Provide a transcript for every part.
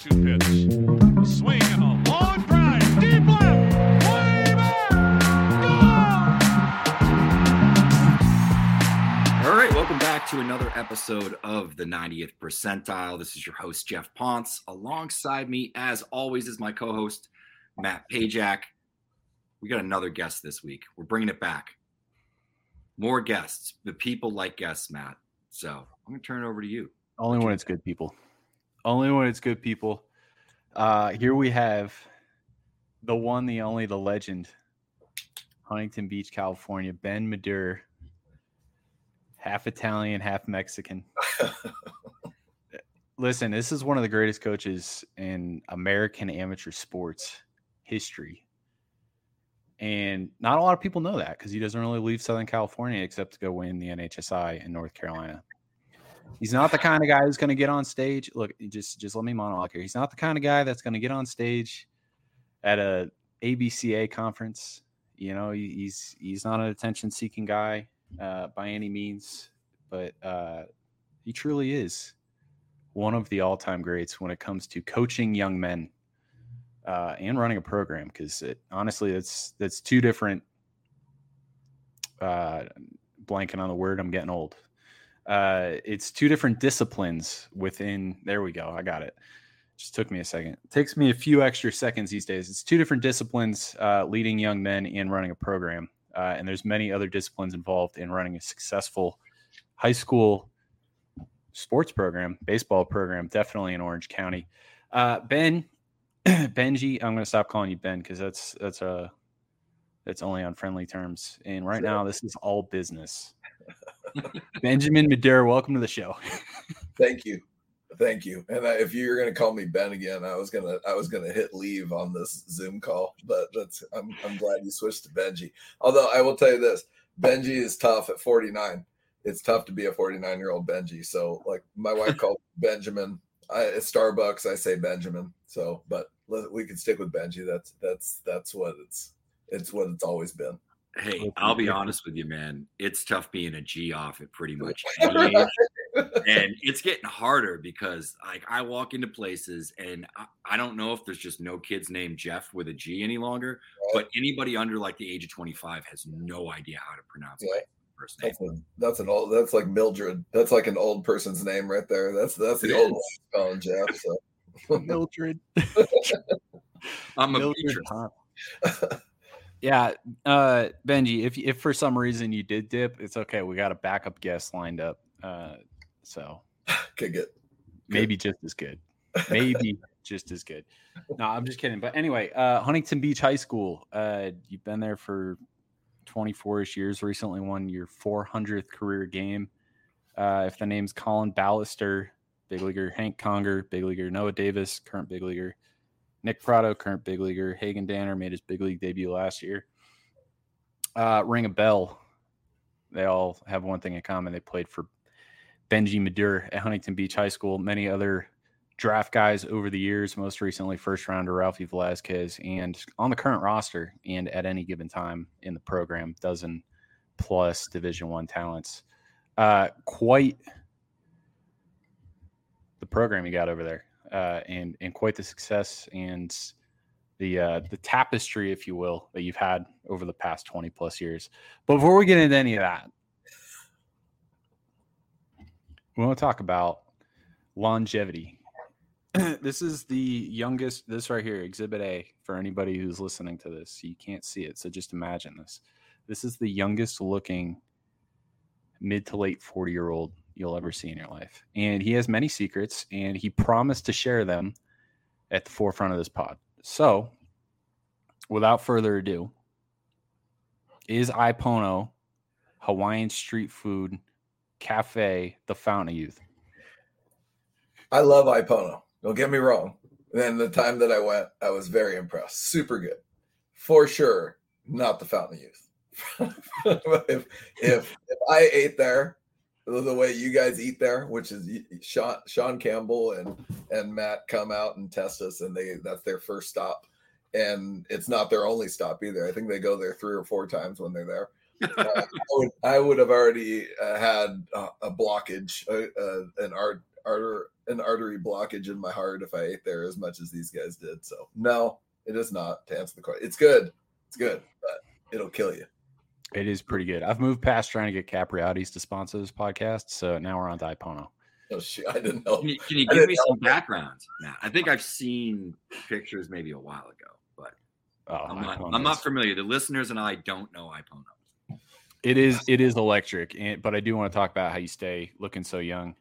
2 2 pitch. A swing and a long drive. Deep left. Way back. All right, welcome back to another episode of the 90th percentile. This is your host, Geoff Pontes. Alongside me, as always, is my co host, Matt Pajak. We got another guest this week. We're bringing it back. More guests. The people like guests, Matt. So I'm going to turn it over to you. Only when it's good people. Only when it's good people. Uh, here we have the one, the only, the legend, Huntington Beach, California, Ben Medure, half Italian, half Mexican. Listen, this is one of the greatest coaches in American amateur sports history. And not a lot of people know that because he doesn't really leave Southern California except to go win the NHSI in North Carolina. He's not the kind of guy who's going to get on stage. Look, just just let me monologue here. He's not the kind of guy that's going to get on stage at a ABCA conference. You know, he's he's not an attention seeking guy uh, by any means, but uh, he truly is one of the all time greats when it comes to coaching young men uh, and running a program. Because honestly, that's that's two different. Uh, blanking on the word. I'm getting old uh it's two different disciplines within there we go i got it. Just took me a second. It takes me a few extra seconds these days. It's two different disciplines uh, leading young men and running a program uh, and there's many other disciplines involved in running a successful high school sports program baseball program definitely in orange county. Uh, ben benji i'm going to stop calling you ben because that's that's a that's only on friendly terms. And right now this is all business Benjamin Medure, welcome to the show. Thank you, thank you. And I, if you're gonna call me Ben again, I was gonna I was gonna hit leave on this Zoom call, but that's I'm I'm glad you switched to Benji. Although I will tell you this, Benji is tough at 49. It's tough to be a 49 year old Benji. So like my wife called Benjamin. I, at Starbucks, I say Benjamin. So, but we can stick with Benji. That's that's that's what it's it's what it's always been. Hey, I'll be honest with you, man. It's tough being a G off at pretty much any age. and it's getting harder because like I walk into places and I, I don't know if there's just no kids named Jeff with a G any longer, but anybody under like the age of 25 has no idea how to pronounce my first name. That's, a, that's an old. That's like Mildred. That's like an old person's name right there. That's that's the old one spelling Jeff. So Mildred. I'm a Mildred Beatrice. Yeah, uh, Benji, if if for some reason you did dip, it's okay. We got a backup guest lined up. Uh, so could get maybe just as good. Maybe just as good. No, I'm just kidding. But anyway, uh, Huntington Beach High School. Uh, you've been there for 24 ish years. Recently won your 400th career game. Uh, if the name's Collin Balester, big leaguer Hank Conger, big leaguer Noah Davis, current big leaguer Nick Pratto, current big leaguer Hagen Danner, made his big league debut last year. Uh, ring a bell. They all have one thing in common. They played for Benji Medure at Huntington Beach High School. Many other draft guys over the years, most recently first rounder Ralphy Velazquez, and on the current roster and at any given time in the program, dozen plus Division One talents. Uh, quite the program you got over there, uh, and and quite the success and the uh, the tapestry, if you will, that you've had over the past twenty plus years. But before we get into any of that, we want to talk about longevity this is the youngest. This right here, Exhibit A, for anybody who's listening to this. You can't see it, so just imagine this. This is the youngest looking mid to late 40 year old you'll ever see in your life. And he has many secrets, and he promised to share them at the forefront of this pod. So, without further ado, is Ipono Hawaiian street food cafe the fountain of youth? I love Ipono. Don't get me wrong. And the time that I went, I was very impressed. Super good. For sure, not the fountain of youth. if, if if I ate there the way you guys eat there, which is Sean Sean Campbell and and Matt come out and test us, and they that's their first stop, and it's not their only stop either. I think they go there three or four times when they're there. uh, I, would, I, would, have already uh, had a blockage, uh, uh, an art, arter, an artery blockage in my heart if I ate there as much as these guys did. So no, it is not. To answer the question, it's good. It's good, but it'll kill you. It is pretty good. I've moved past trying to get Capriotti's to sponsor this podcast, so now we're on to Ipono. Oh shit! I didn't know. Can you, can you give me some background, Matt? I think I've seen pictures maybe a while ago, but oh, I'm not. I'm not familiar. The listeners and I don't know Ipono. It is. It is electric, and, but I do want to talk about how you stay looking so young.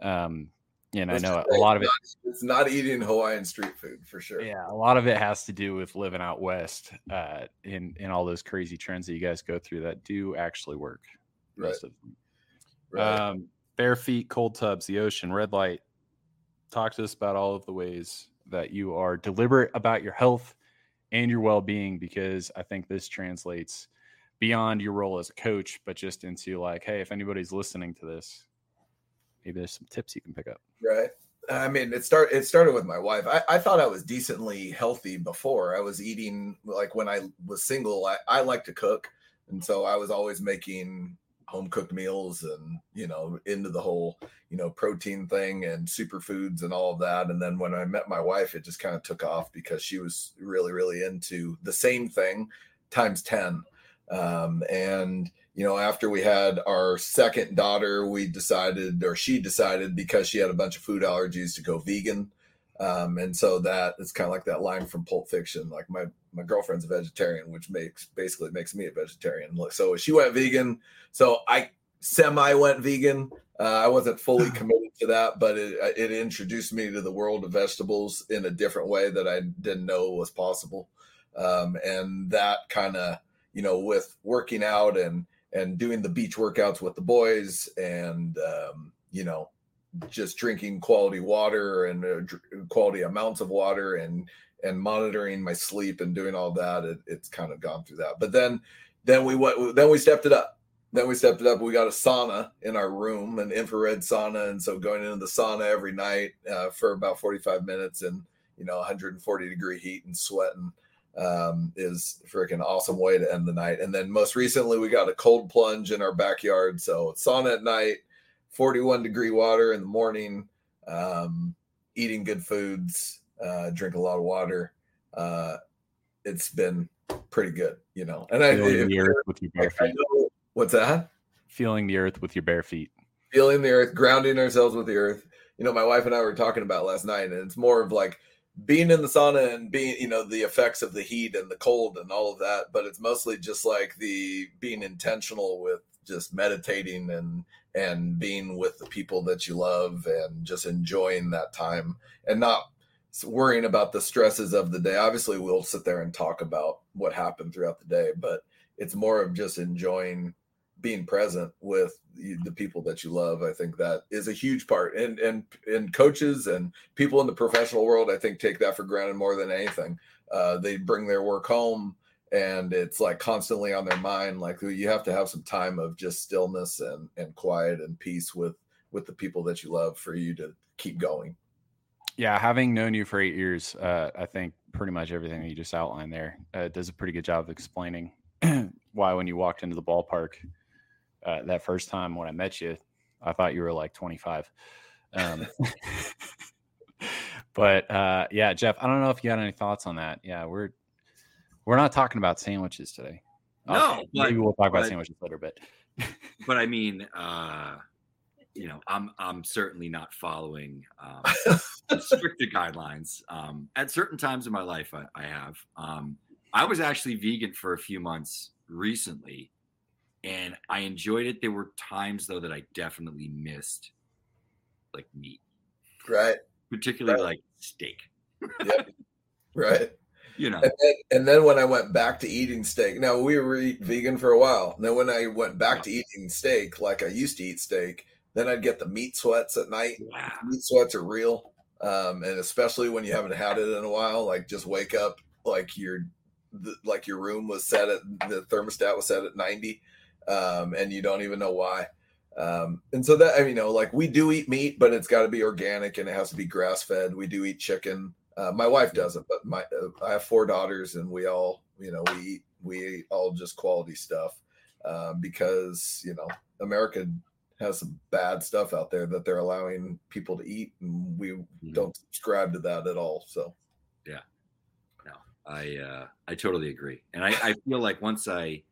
Um, and I know a lot of it. It's not eating Hawaiian street food for sure. Yeah, a lot of it has to do with living out west, uh, in in all those crazy trends that you guys go through that do actually work. Right. right. Um, bare feet, cold tubs, the ocean, red light. Talk to us about all of the ways that you are deliberate about your health and your well being, because I think this translates beyond your role as a coach, but just into like, hey, if anybody's listening to this, maybe there's some tips you can pick up. Right. I mean, it start it started with my wife. I, I thought I was decently healthy before. I was eating like when I was single. I, I like to cook, and so I was always making home cooked meals and you know into the whole you know protein thing and superfoods and all of that. And then when I met my wife, it just kind of took off because she was really really into the same thing times ten. Um, and you know, after we had our second daughter, we decided, or she decided, because she had a bunch of food allergies, to go vegan. Um, and so that it's kind of like that line from Pulp Fiction, like my my girlfriend's a vegetarian, which makes basically makes me a vegetarian. So she went vegan. So I semi went vegan. Uh, I wasn't fully committed to that, but it, it introduced me to the world of vegetables in a different way that I didn't know was possible. Um, and that kind of, you know, with working out and and doing the beach workouts with the boys and um, you know just drinking quality water and uh, quality amounts of water and and monitoring my sleep and doing all that it, it's kind of gone through that. But then then we went then we stepped it up. Then we stepped it up. We got a sauna in our room an infrared sauna. And so going into the sauna every night uh, for about 45 minutes and you know 140 degree heat and sweating um, is freaking awesome way to end the night. And then most recently, we got a cold plunge in our backyard. So sauna at night, 41 degree water in the morning, um, eating good foods, uh, drink a lot of water. Uh, it's been pretty good, you know. And I, feeling the earth with your bare feet. Know, what's that? Feeling the earth with your bare feet. Feeling the earth, grounding ourselves with the earth. You know, my wife and I were talking about last night, and it's more of like being in the sauna and being you know the effects of the heat and the cold and all of that but it's mostly just like the being intentional with just meditating and and being with the people that you love and just enjoying that time and not worrying about the stresses of the day. Obviously we'll sit there and talk about what happened throughout the day but it's more of just enjoying being present with the people that you love i think that is a huge part. And and and coaches and people in the professional world i think take that for granted more than anything. Uh, they bring their work home and it's like constantly on their mind like you have to have some time of just stillness and and quiet and peace with with the people that you love for you to keep going. Yeah having known you for eight years uh, i think pretty much everything that you just outlined there uh, does a pretty good job of explaining why when you walked into the ballpark uh, that first time when I met you, I thought you were like 25. Um, but uh, yeah, Geoff, I don't know if you had any thoughts on that. Yeah, we're we're not talking about sandwiches today. No, okay, maybe we'll talk about but, sandwiches later, but but I mean, uh, you know, I'm I'm certainly not following um, stricter guidelines. Um, at certain times in my life, I, I have. Um, I was actually vegan for a few months recently, and I enjoyed it. There were times though that I definitely missed like meat, Right. particularly Right. like steak. Yep. Right. You know, And then, and then when I went back to eating steak, now we were vegan for a while. And then when I went back to eating steak, like I used to eat steak, then I'd get the meat sweats at night. wow. Meat sweats are real, um, and especially when you haven't had it in a while. Like just wake up like your the, like your room was set at the thermostat was set at ninety, um, and you don't even know why. Um, and so that I mean, you know, like we do eat meat, but it's got to be organic and it has to be grass fed. We do eat chicken. Uh, my wife doesn't, but my uh, I have four daughters, and we all, you know, we eat we eat all just quality stuff um, because you know America has some bad stuff out there that they're allowing people to eat, and we Mhm. don't subscribe to that at all. So yeah, no, I uh, I totally agree, and I, I feel like once I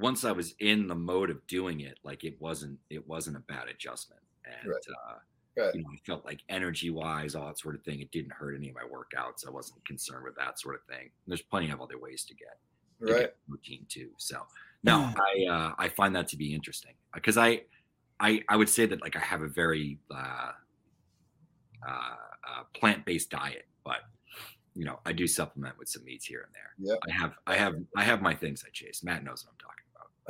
once I was in the mode of doing it, like it wasn't it wasn't a bad adjustment, and Right. uh, Right. you know I felt like energy wise, all that sort of thing. It didn't hurt any of my workouts. I wasn't concerned with that sort of thing. There's plenty of other ways to get to right, get protein too. So no, I uh, I find that to be interesting because I I I would say that like I have a very uh, uh, uh, plant based diet, but you know I do supplement with some meats here and there. Yep. I have I have I have my things I chase. Matt knows what I'm talking about.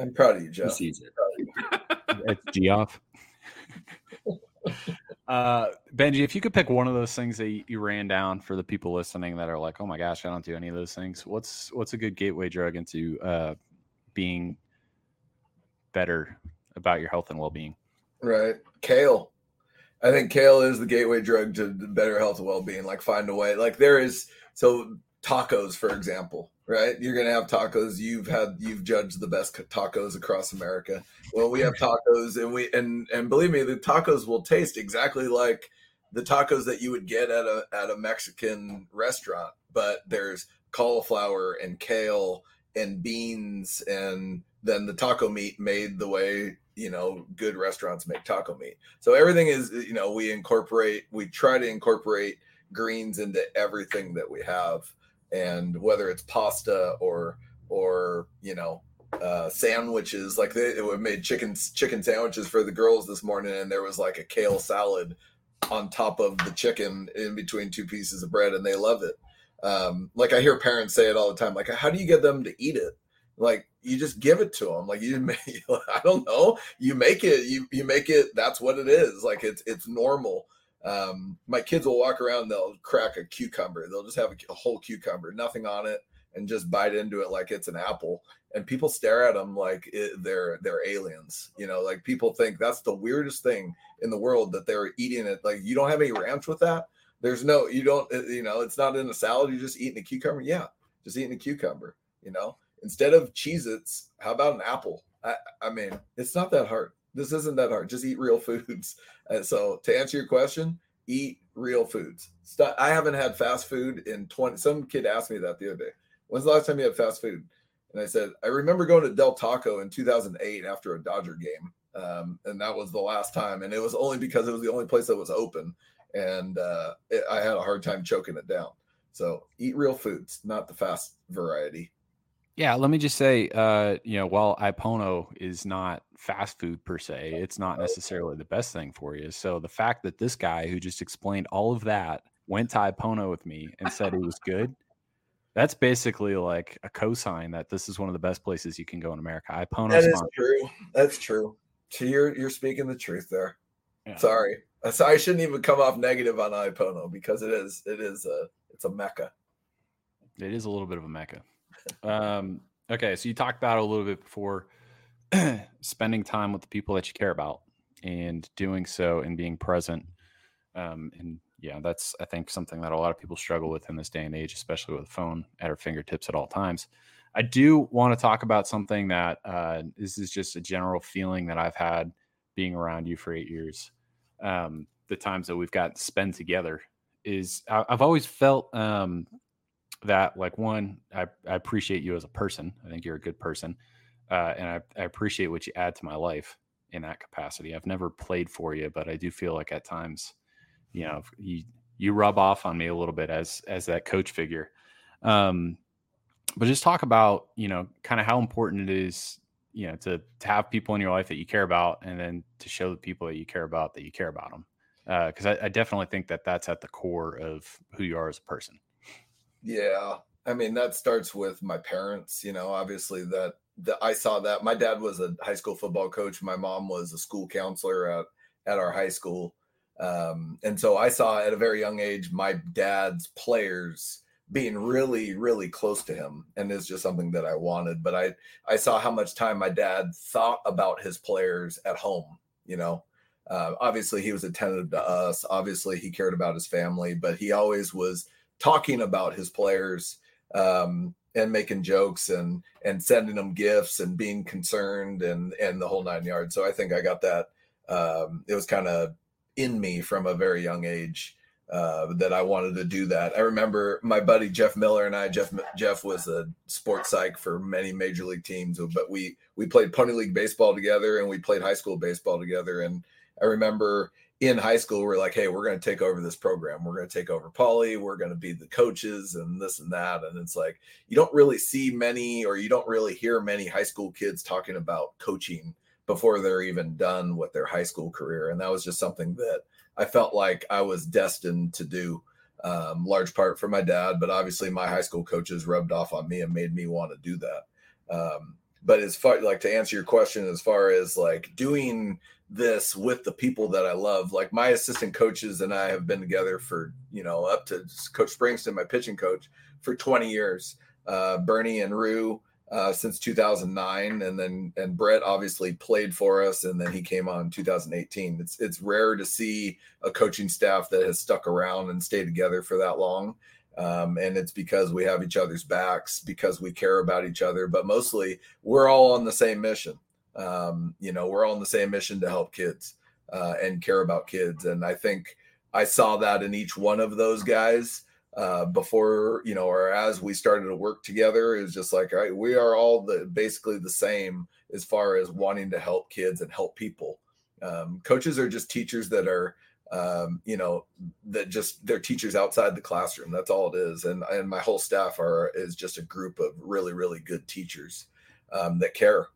I'm proud of you, He Jeff. sees it. It's Geoff. uh, Benji, if you could pick one of those things that you, you ran down for the people listening that are like, "Oh my gosh, I don't do any of those things." What's what's a good gateway drug into uh, being better about your health and well being? Right. Kale. I think kale is the gateway drug to better health and well being. Like, find a way. Like, there is, so tacos, for example, right? You're going to have tacos. You've had, you've judged the best tacos across America. Well, we have tacos, and we, and, and believe me, the tacos will taste exactly like the tacos that you would get at a, at a Mexican restaurant, but there's cauliflower and kale and beans and then the taco meat made the way you know good restaurants make taco meat so everything is you know we incorporate we try to incorporate greens into everything that we have and whether it's pasta or or you know uh sandwiches like they made chicken chicken sandwiches for the girls this morning and there was like a kale salad on top of the chicken in between two pieces of bread and they love it. Um like i hear parents say it all the time like how do you get them to eat it? Like you just give it to them like you make i don't know. You make it you you make it that's what it is. Like it's it's normal um my kids will walk around they'll crack a cucumber. They'll just have a, a whole cucumber nothing on it and just bite into it like it's an apple. And people stare at them like it, they're they're aliens you know? Like people think that's the weirdest thing in the world that they're eating it. Like you don't have any ranch with that? There's no you don't uh, you know it's not in a salad you're just eating a cucumber? Yeah just eating a cucumber you know? Instead of Cheez Its, how about an apple? I, I mean, it's not that hard. This isn't that hard. Just eat real foods. And so to answer your question, eat real foods. I haven't had fast food in 20. Some kid asked me that the other day. When's the last time you had fast food? And I said, I remember going to Del Taco in 2008 after a Dodger game. Um, and that was the last time. And it was only because it was the only place that was open. And uh, it, I had a hard time choking it down. So eat real foods, not the fast variety. Yeah, let me just say, uh, you know, while Ipono is not fast food per se, it's not necessarily the best thing for you. So the fact that this guy who just explained all of that went to Ipono with me and said it was good, that's basically like a cosign that this is one of the best places you can go in America. Ipono That is true. That's true. So you're you're speaking the truth there. Yeah. Sorry. So I shouldn't even come off negative on Ipono because it is it is a it's a mecca. It is a little bit of a mecca. Um, okay, so you talked about a little bit before spending time with the people that you care about and doing so and being present. Um, and yeah, that's I think something that a lot of people struggle with in this day and age, especially with a phone at our fingertips at all times. I do want to talk about something that uh, this is just a general feeling that I've had being around you for eight years. Um, the times that we've got to spend together is I, I've always felt um, that like one I, I appreciate you as a person i think you're a good person uh, and I, I appreciate what you add to my life in that capacity. I've never played for you, but I do feel like at times, you know, you you rub off on me a little bit as as that coach figure. Um, but just talk about you know kind of how important it is you know to to have people in your life that you care about and then to show the people that you care about that you care about them because uh, I, I, definitely think that that's at the core of who you are as a person yeah i mean that starts with my parents you know obviously that that i saw that my dad was a high school football coach my mom was a school counselor at at our high school um, and so i saw at a very young age my dad's players being really really close to him and it's just something that i wanted but i i saw how much time my dad thought about his players at home you know? Uh, obviously he was attentive to us obviously he cared about his family but he always was talking about his players um, and making jokes and and sending them gifts and being concerned and and the whole nine yards so i think i got that um, it was kind of in me from a very young age uh, that I wanted to do that. I remember my buddy Geoff Miller and I. Jeff Jeff was a sports psych for many major league teams, but we we played pony league baseball together and we played high school baseball together. And I remember in high school we're like, hey, we're going to take over this program. We're going to take over Poly. We're going to be the coaches and this and that. And it's like you don't really see many, or you don't really hear many high school kids talking about coaching before they're even done with their high school career. And that was just something that I felt like I was destined to do. Um, large part for my dad, but obviously my high school coaches rubbed off on me and made me want to do that. Um, but as far like to answer your question, as far as like doing this with the people that I love, like my assistant coaches and I have been together for you know up to Coach Springston, my pitching coach, for 20 years. Uh, Bernie and Rue, uh, since 2009, and then and Brett obviously played for us, and then he came on 2018. It's it's rare to see a coaching staff that has stuck around and stayed together for that long, um, and it's because we have each other's backs, because we care about each other, but mostly we're all on the same mission. Um, you know, we're all on the same mission to help kids uh, and care about kids, and I think I saw that in each one of those guys uh, before you know or as we started to work together It was just like all right we are all the basically the same as far as wanting to help kids and help people. Um, coaches are just teachers that are um, you know that just they're teachers outside the classroom. That's all it is. And and my whole staff are is just a group of really really good teachers um, that care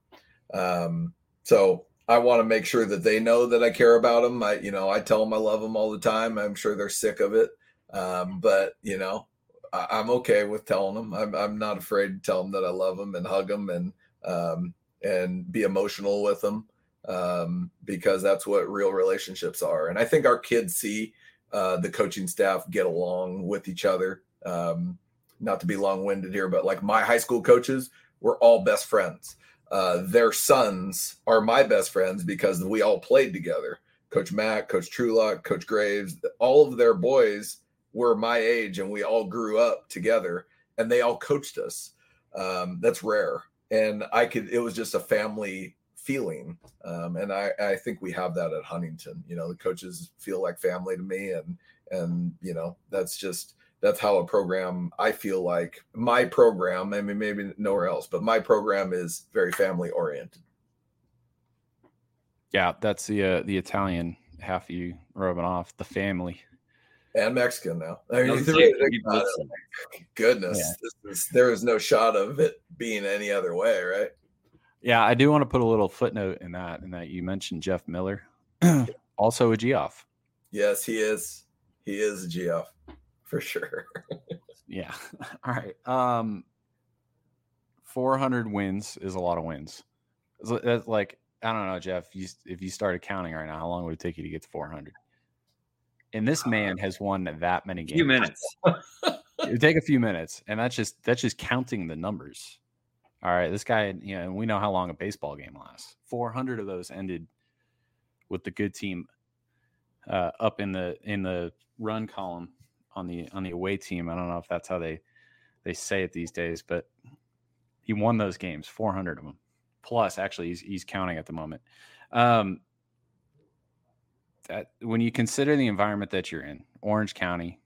um, so I want to make sure that they know that I care about them. I, you know, I tell them I love them all the time. I'm sure they're sick of it. Um, but you know, I, am okay with telling them. I'm I'm not afraid to tell them that I love them and hug them and um, and be emotional with them um, because that's what real relationships are. And I think our kids see uh, the coaching staff get along with each other. Um, not to be long winded here, but like my high school coaches, we're all best friends. Uh, their sons are my best friends because we all played together. Coach Matt, Coach Trulock, Coach Graves, all of their boys were my age and we all grew up together and they all coached us. Um, that's rare. And I could, it was just a family feeling. Um, and I, I think we have that at Huntington. You know, the coaches feel like family to me. And, and, you know, that's just, that's how a program I feel like my program, I mean, maybe nowhere else, but my program is very family oriented. Yeah, that's the uh, the Italian half of you rubbing off the family and Mexican now. I mean, no, goodness, yeah. is, there is no shot of it being any other way, right? Yeah, I do want to put a little footnote in that, in that you mentioned Geoff Miller, also a Geoff. Yes, he is. He is a Geoff for sure. yeah. All right. Um, 400 wins is a lot of wins. That's like I don't know, Geoff. You, if you started counting right now, how long would it take you to get to 400? and this man has won that many games. Few minutes. it take a few minutes, and that's just that's just counting the numbers. All right, this guy, you know, we know how long a baseball game lasts. Four hundred of those ended with the good team uh, up in the in the run column on the on the away team. I don't know if that's how they they say it these days, but he won those games, four hundred of them. Plus, actually, he's he's counting at the moment. Um, that when you consider the environment that you're in, Orange County,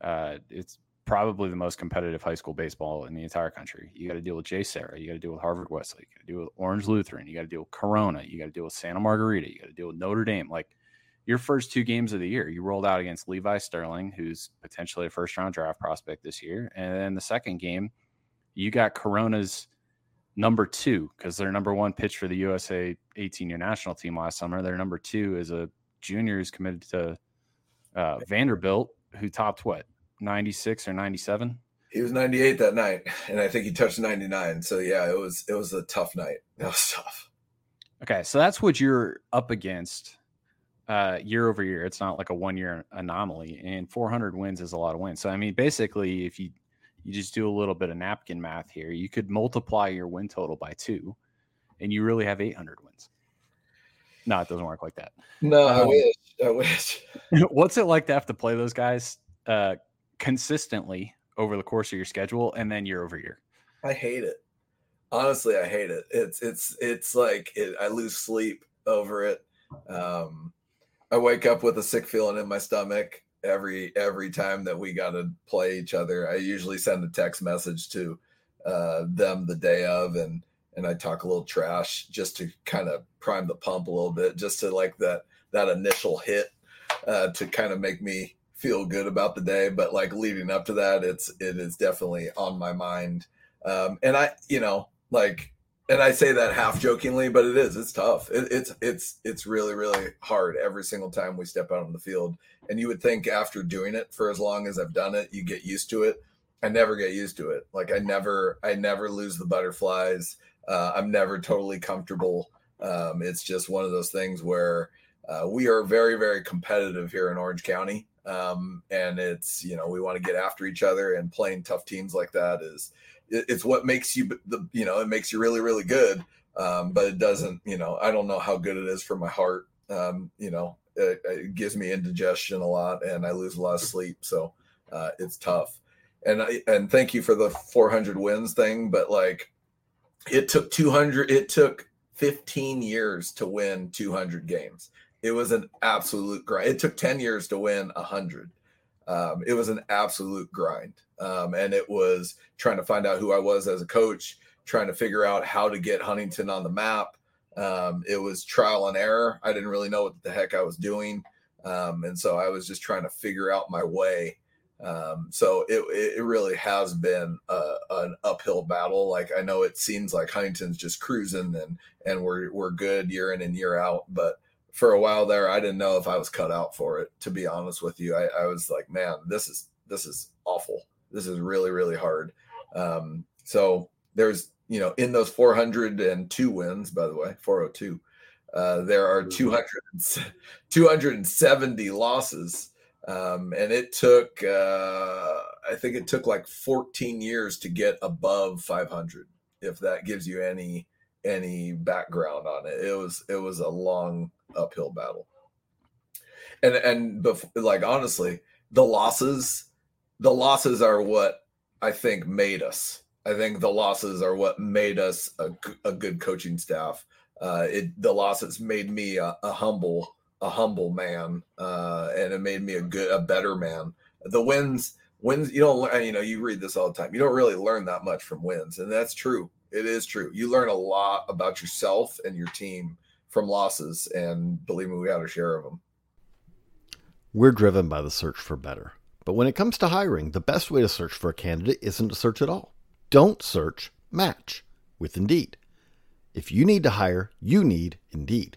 uh, it's probably the most competitive high school baseball in the entire country. You got to deal with JSerra. You got to deal with Harvard-Westlake. You got to deal with Orange Lutheran. You got to deal with Corona. You got to deal with Santa Margarita. You got to deal with Notre Dame. Like your first two games of the year, you rolled out against Levi Sterling, who's potentially a first round draft prospect this year. And then the second game, you got Corona's number two because their number one pitch for the USA 18 year national team last summer. Their number two is a junior who's committed to uh, Vanderbilt, who topped what 96 or 97. He was 98 that night, and I think he touched 99. So yeah, it was it was a tough night. That was tough. Okay, so that's what you're up against uh, year over year. It's not like a one year anomaly, and 400 wins is a lot of wins. So I mean, basically, if you you just do a little bit of napkin math here, you could multiply your win total by two, and you really have 800 wins. No, it doesn't work like that. No, um, I wish. I wish. what's it like to have to play those guys uh, consistently over the course of your schedule and then year over year? I hate it. Honestly, I hate it. It's it's it's like it, I lose sleep over it. Um, I wake up with a sick feeling in my stomach every every time that we got to play each other. I usually send a text message to uh, them the day of, and and I talk a little trash just to kind of prime the pump a little bit, just to like that that initial hit uh, to kind of make me feel good about the day. But like leading up to that, it's it is definitely on my mind. Um, and I, you know, like and I say that half jokingly, but it is. It's tough. It, it's it's it's really really hard every single time we step out on the field. And you would think after doing it for as long as I've done it, you get used to it. I never get used to it. Like I never I never lose the butterflies. Uh, I'm never totally comfortable. Um, it's just one of those things where uh, we are very very competitive here in Orange County, um, and it's you know we want to get after each other and playing tough teams like that is it's what makes you the you know it makes you really really good um, but it doesn't you know i don't know how good it is for my heart um, you know it, it, gives me indigestion a lot and i lose a lot of sleep so uh, it's tough. And I, and thank you for the 400 wins thing but like it took 200 it took 15 years to win 200 games. It was an absolute grind it took 10 years to win 100 um, it was an absolute grind um, and it was trying to find out who I was as a coach, trying to figure out how to get Huntington on the map. Um, it was trial and error. I didn't really know what the heck I was doing. Um, and so I was just trying to figure out my way. Um, so it, it really has been a, an uphill battle. Like I know it seems like Huntington's just cruising and, and we're, we're good year in and year out, but for a while there, I didn't know if I was cut out for it, to be honest with you. I, I was like, man, this is, this is awful. This is really, really hard. Um, so there's, you know, in those 402 wins, by the way, 402, uh, there are 200, 270 losses. Um, and it took, uh, I think it took like 14 years to get above 500, if that gives you any, any background on it. It was, it was a long uphill battle. And, and before, like, honestly, the losses, the losses are what I think made us. I think the losses are what made us a, a good coaching staff. Uh, it the losses made me a, a humble a humble man, uh, and it made me a good a better man. The wins wins you don't you know you read this all the time. You don't really learn that much from wins, and that's true. It is true. You learn a lot about yourself and your team from losses, and believe me, we had a share of them. We're driven by the search for better. But when it comes to hiring, the best way to search for a candidate isn't to search at all. Don't search, match with Indeed. If you need to hire, you need Indeed.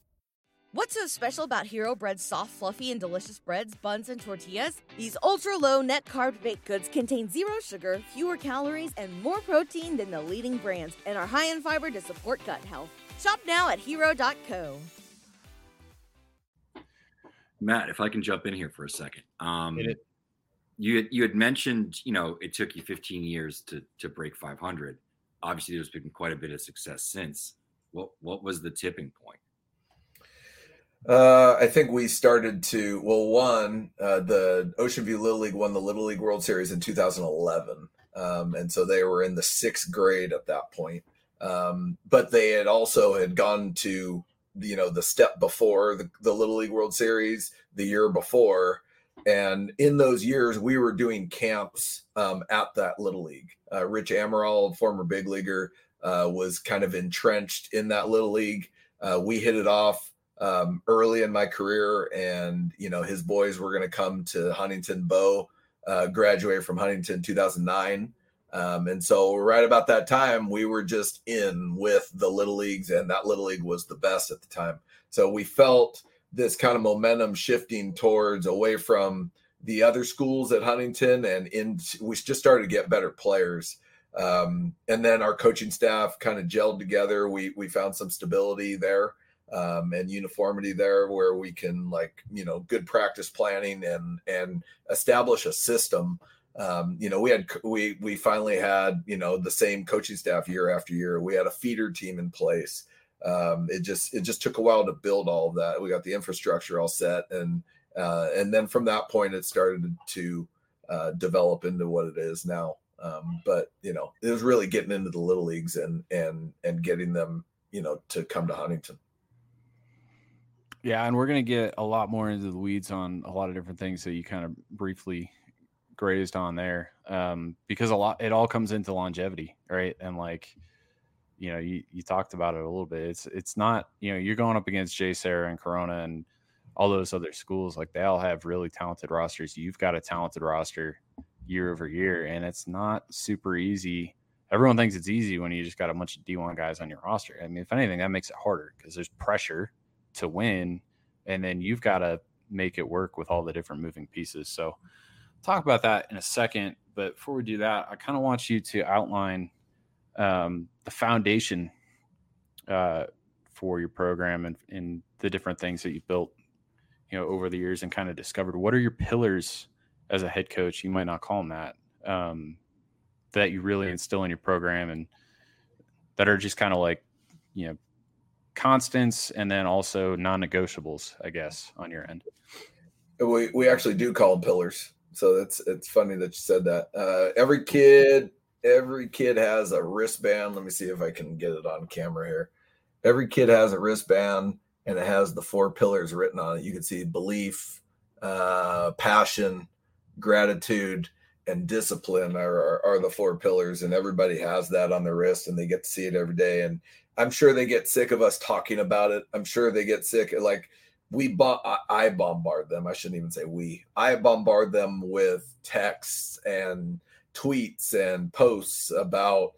What's so special about Hero Bread's soft, fluffy, and delicious breads, buns, and tortillas? These ultra low net carb baked goods contain zero sugar, fewer calories, and more protein than the leading brands, and are high in fiber to support gut health. Shop now at hero.co. Matt, if I can jump in here for a second. Um, it. you had, you had mentioned, you know, it took you 15 years to to break 500. Obviously, there's been quite a bit of success since. What what was the tipping point? Uh, I think we started to well, one, uh, the Ocean View Little League won the Little League World Series in 2011, um, and so they were in the sixth grade at that point. Um, but they had also had gone to you know the step before the, the Little League World Series the year before, and in those years we were doing camps um, at that Little League. Uh, Rich Amaral, former big leaguer, uh, was kind of entrenched in that Little League. Uh, we hit it off um, early in my career, and you know his boys were going to come to Huntington. Bo uh, graduated from Huntington 2009, um, and so right about that time we were just in with the little leagues, and that little league was the best at the time. So we felt this kind of momentum shifting towards away from the other schools at Huntington, and in we just started to get better players. Um, and then our coaching staff kind of gelled together. We we found some stability there um, and uniformity there where we can like you know good practice planning and and establish a system. Um, you know we had we we finally had you know the same coaching staff year after year. We had a feeder team in place. Um, it just it just took a while to build all of that. We got the infrastructure all set and uh, and then from that point it started to uh, develop into what it is now. Um, but you know it was really getting into the little leagues and and and getting them you know to come to huntington Yeah, and we're gonna get a lot more into the weeds on a lot of different things that you kind of briefly grazed on there, um, because a lot it all comes into longevity, right? And like, you know, you, you talked about it a little bit. It's it's not you know you're going up against JSerra and Corona and all those other schools. Like they all have really talented rosters. You've got a talented roster year over year, and it's not super easy. Everyone thinks it's easy when you just got a bunch of D1 guys on your roster. I mean, if anything, that makes it harder because there's pressure to win, and then you've got to make it work with all the different moving pieces. So, talk about that in a second. But before we do that, I kind of want you to outline um, the foundation uh, for your program and, and the different things that you've built, you know, over the years and kind of discovered. What are your pillars as a head coach? You might not call them that. Um, that you really instill in your program and that are just kind of like, you know, constants and then also non-negotiables, I guess, on your end. We we actually do call them pillars. So it's it's funny that you said that. Uh, every kid every kid has a wristband. Let me see if I can get it on camera here. Every kid has a wristband and it has the four pillars written on it. You can see belief, uh, passion, gratitude, and discipline are, are, are the four pillars. And everybody has that on their wrist and they get to see it every day. And I'm sure they get sick of us talking about it. I'm sure they get sick. Like we, bo- I, I bombard them. I shouldn't even say we. I bombard them with texts and tweets and posts about,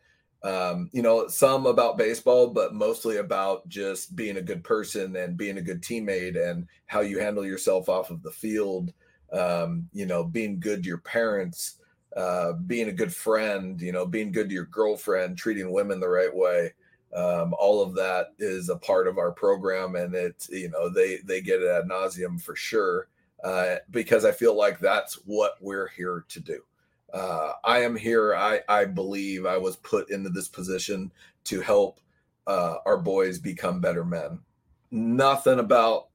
um, you know, some about baseball, but mostly about just being a good person and being a good teammate and how you handle yourself off of the field. Um, you know, being good to your parents, uh, being a good friend, you know, being good to your girlfriend, treating women the right way Um, all of that is a part of our program, and it you know they they get it ad nauseum for sure uh, because I feel like that's what we're here to do. Uh, I am here. I I believe I was put into this position to help uh, our boys become better men. Nothing about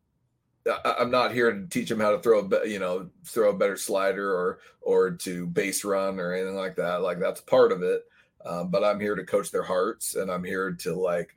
I, am not here to teach them how to throw a you know throw a better slider or or to base run or anything like that. Like that's part of it. Um, but I'm here to coach their hearts, and I'm here to like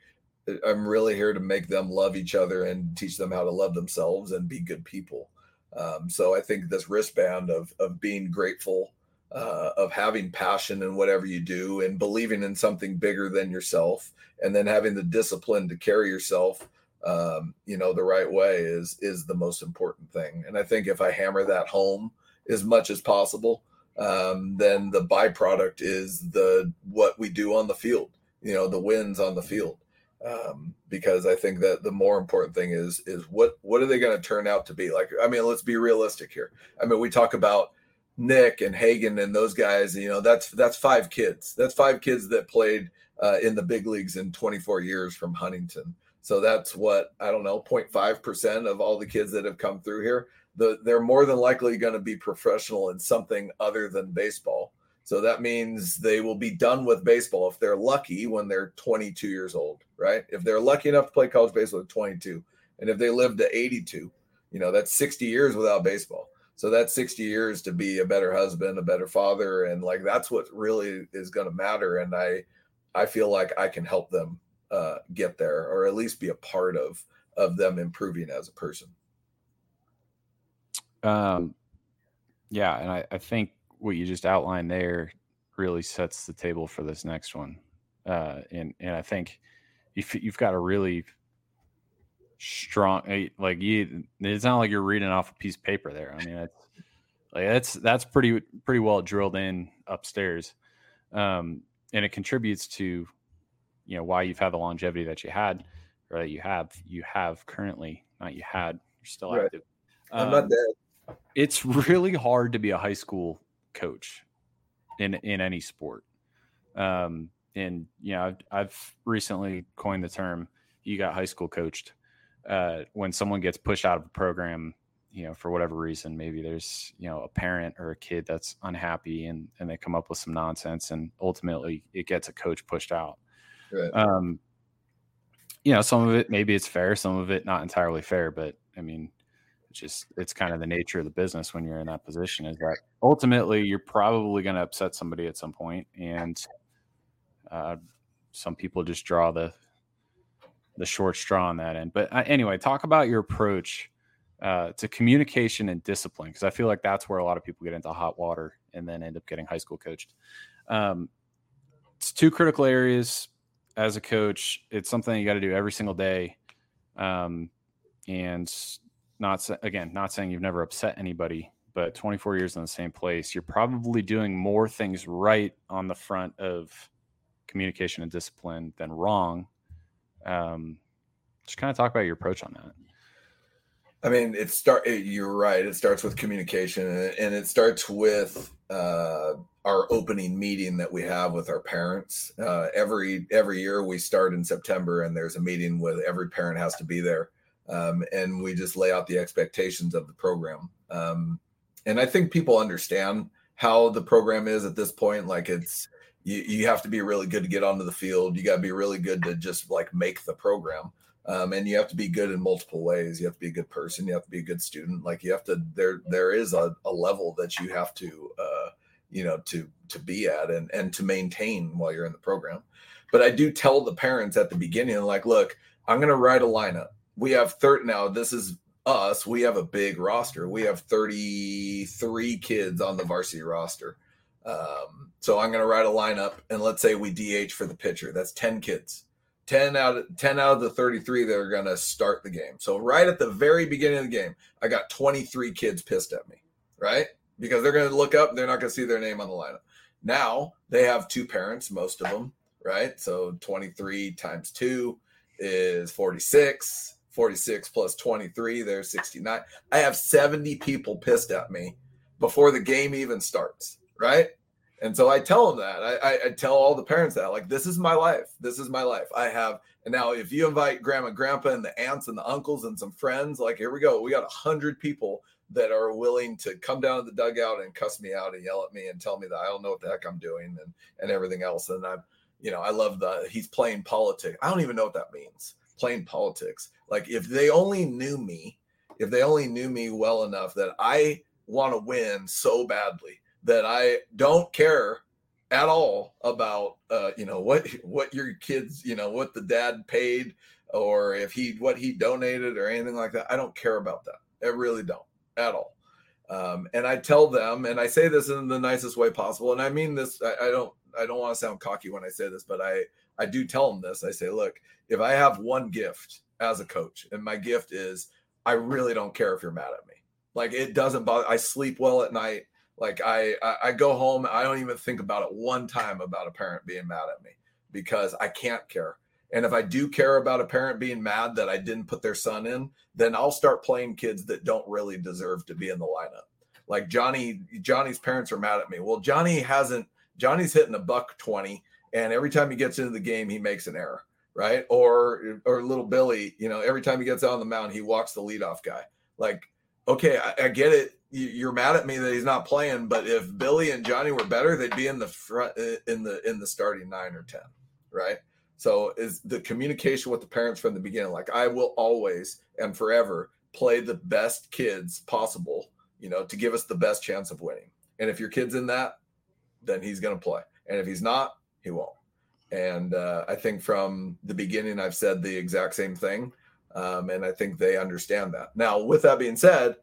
I'm really here to make them love each other and teach them how to love themselves and be good people. Um, so I think this wristband of of being grateful, uh, of having passion in whatever you do, and believing in something bigger than yourself, and then having the discipline to carry yourself um, you know, the right way is is the most important thing. And I think if I hammer that home as much as possible, um, then the byproduct is the what we do on the field. You know, the wins on the field. Um, because I think that the more important thing is is what what are they going to turn out to be? Like, I mean, let's be realistic here. I mean, we talk about Nick and Hagen and those guys. You know, that's that's five kids. That's five kids that played uh, in the big leagues in 24 years from Huntington. So that's what I don't know, 0.5% of all the kids that have come through here. The, they're more than likely going to be professional in something other than baseball. So that means they will be done with baseball if they're lucky when they're 22 years old, right? If they're lucky enough to play college baseball at 22, and if they live to 82, you know, that's 60 years without baseball. So that's 60 years to be a better husband, a better father, and like that's what really is going to matter. And I, I feel like I can help them uh, get there or at least be a part of of them improving as a person um yeah and I, I think what you just outlined there really sets the table for this next one. Uh and and i think you've, you've got a really strong eh, like you it's not like you're reading off a piece of paper there. I mean it's like that's that's pretty pretty well drilled in upstairs. Um and it contributes to you know why you've had the longevity that you had or that you have you have currently not you had you're still right. active. I'm um, not dead it's really hard to be a high school coach in in any sport. Um and you know I've, I've recently coined the term you got high school coached. Uh when someone gets pushed out of a program you know for whatever reason maybe there's you know a parent or a kid that's unhappy and and they come up with some nonsense and ultimately it gets a coach pushed out. Right. Um, you know, some of it maybe it's fair, some of it not entirely fair, but I mean, it's just it's kind of the nature of the business when you're in that position is that ultimately you're probably going to upset somebody at some point, and uh, some people just draw the the short straw on that end. But uh, anyway, talk about your approach uh, to communication and discipline because I feel like that's where a lot of people get into hot water and then end up getting high school coached. Um, it's two critical areas as a coach, it's something you got to do every single day. Um, and not again, not saying you've never upset anybody, but 24 years in the same place, you're probably doing more things right on the front of communication and discipline than wrong. Um, just kind of talk about your approach on that. I mean, it start. You're right. It starts with communication, and it starts with uh, our opening meeting that we have with our parents. Uh, every every year we start in September, and there's a meeting with every parent has to be there, um, and we just lay out the expectations of the program. Um, and I think people understand how the program is at this point. Like it's you, you have to be really good to get onto the field. You got to be really good to just like make the program. Um, and you have to be good in multiple ways. You have to be a good person. You have to be a good student. Like you have to there there is a, a level that you have to uh, you know to to be at and and to maintain while you're in the program. But I do tell the parents at the beginning, like, look, I'm going to write a lineup. We have third now. This is us. We have a big roster. We have 33 kids on the varsity roster. Um, so I'm going to write a lineup, and let's say we DH for the pitcher. That's 10 kids 10 out of 10 out of the 33 that are going to start the game. So right at the very beginning of the game, I got 23 kids pissed at me, right? Because they're going to look up, they're not going to see their name on the lineup. Now they have two parents, most of them, right? So 23 times 2 is 46. 46 plus 23, there's 69. I have 70 people pissed at me before the game even starts, right? And so I tell them that. I, I, I tell all the parents that, like, this is my life. This is my life. I have, and now if you invite grandma, grandpa, and the aunts and the uncles and some friends, like, here we go. We got a hundred people that are willing to come down to the dugout and cuss me out and yell at me and tell me that I don't know what the heck I'm doing and and everything else. And I'm, you know, I love the he's playing politics. I don't even know what that means. Playing politics. Like if they only knew me, if they only knew me well enough that I want to win so badly that I don't care at all about uh, you know what what your kids you know what the dad paid or if he what he donated or anything like that. I don't care about that. I really don't at all. Um, and I tell them, and I say this in the nicest way possible, and I mean this. I, I don't I don't want to sound cocky when I say this, but I I do tell them this. I say, look, if I have one gift as a coach, and my gift is I really don't care if you're mad at me. Like it doesn't bother. I sleep well at night. Like I, I go home, I don't even think about it one time about a parent being mad at me because I can't care. And if I do care about a parent being mad that I didn't put their son in, then I'll start playing kids that don't really deserve to be in the lineup. Like Johnny, Johnny's parents are mad at me. Well, Johnny hasn't. Johnny's hitting a buck twenty, and every time he gets into the game, he makes an error, right? Or or little Billy, you know, every time he gets out on the mound, he walks the leadoff guy. Like, okay, I, I get it you're mad at me that he's not playing, but if Billy and Johnny were better, they'd be in the front in the in the starting nine or ten, right? So is the communication with the parents from the beginning. Like I will always and forever play the best kids possible, you know, to give us the best chance of winning. And if your kid's in that, then he's going to play. And if he's not, he won't. And uh, I think from the beginning, I've said the exact same thing. Um, and I think they understand that. Now, with that being said,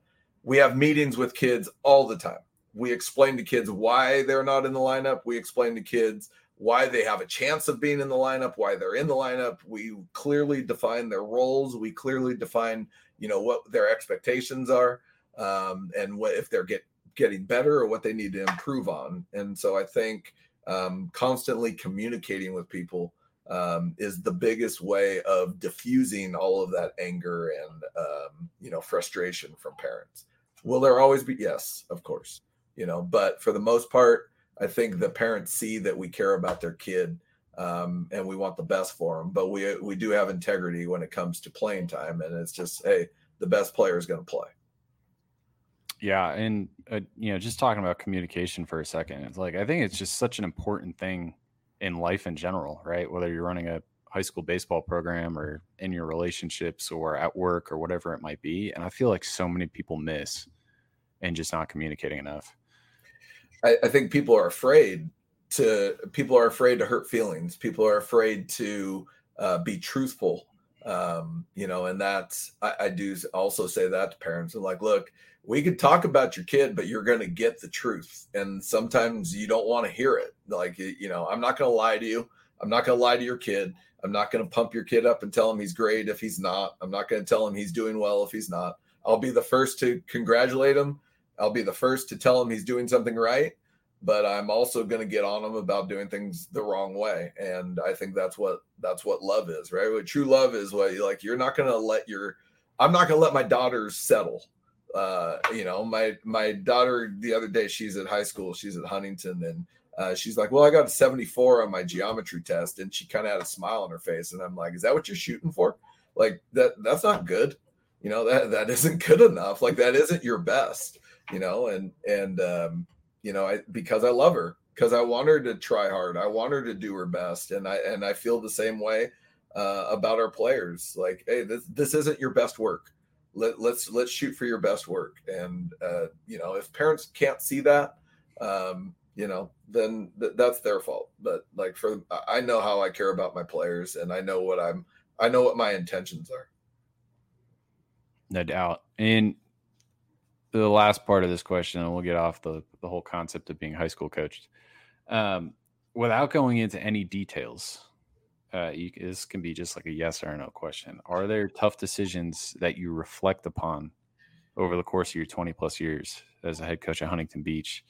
we have meetings with kids all the time. We explain to kids why they're not in the lineup. We explain to kids why they have a chance of being in the lineup, why they're in the lineup. We clearly define their roles. We clearly define, you know, what their expectations are, um, and what if they're get getting better or what they need to improve on. And so I think um, constantly communicating with people um, is the biggest way of diffusing all of that anger and um, you know frustration from parents. Will there always be? Yes, of course. You know, but for the most part, I think the parents see that we care about their kid um, and we want the best for them. But we we do have integrity when it comes to playing time, and it's just hey, the best player is going to play. Yeah, and uh, you know, just talking about communication for a second, it's like I think it's just such an important thing in life in general, right? Whether you're running a high school baseball program or in your relationships or at work or whatever it might be. And I feel like so many people miss and just not communicating enough. I, I think people are afraid to people are afraid to hurt feelings. People are afraid to uh, be truthful. Um, you know, and that's I, I do also say that to parents. And like, look, we could talk about your kid, but you're going to get the truth. And sometimes you don't want to hear it. Like, you know, I'm not going to lie to you. I'm not going to lie to your kid. I'm not going to pump your kid up and tell him he's great if he's not. I'm not going to tell him he's doing well if he's not. I'll be the first to congratulate him. I'll be the first to tell him he's doing something right. But I'm also going to get on them about doing things the wrong way. And I think that's what that's what love is, right? What true love is what you like. You're not going to let your I'm not going to let my daughters settle uh, you know, my my daughter the other day, she's at high school, she's at Huntington, and uh, she's like, "Well, I got a 74 on my geometry test," and she kind of had a smile on her face, and I'm like, "Is that what you're shooting for? Like that? That's not good. You know that that isn't good enough. Like that isn't your best. You know." And and um, you know, I because I love her, because I want her to try hard, I want her to do her best, and I and I feel the same way uh, about our players. Like, hey, this this isn't your best work. Let, let's let's shoot for your best work. And uh, you know if parents can't see that um, you know then th- that's their fault. But like for i know how i care about my players and i know what i'm i know what my intentions are. No doubt. And the last part of this question and we'll get off the the whole concept of being high school coached um, without going into any details uh, you, this can be just like a yes or no question. Are there tough decisions that you reflect upon over the course of your 20 plus years as a head coach at Huntington Beach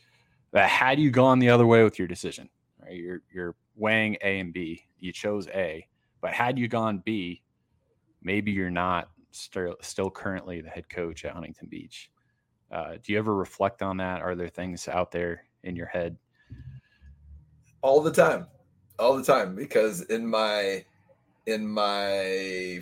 that had you gone the other way with your decision? Right, you're you're weighing A and B. You chose A, but had you gone B, maybe you're not still still currently the head coach at Huntington Beach. Uh, do you ever reflect on that? Are there things out there in your head all the time, all the time. Because in my in my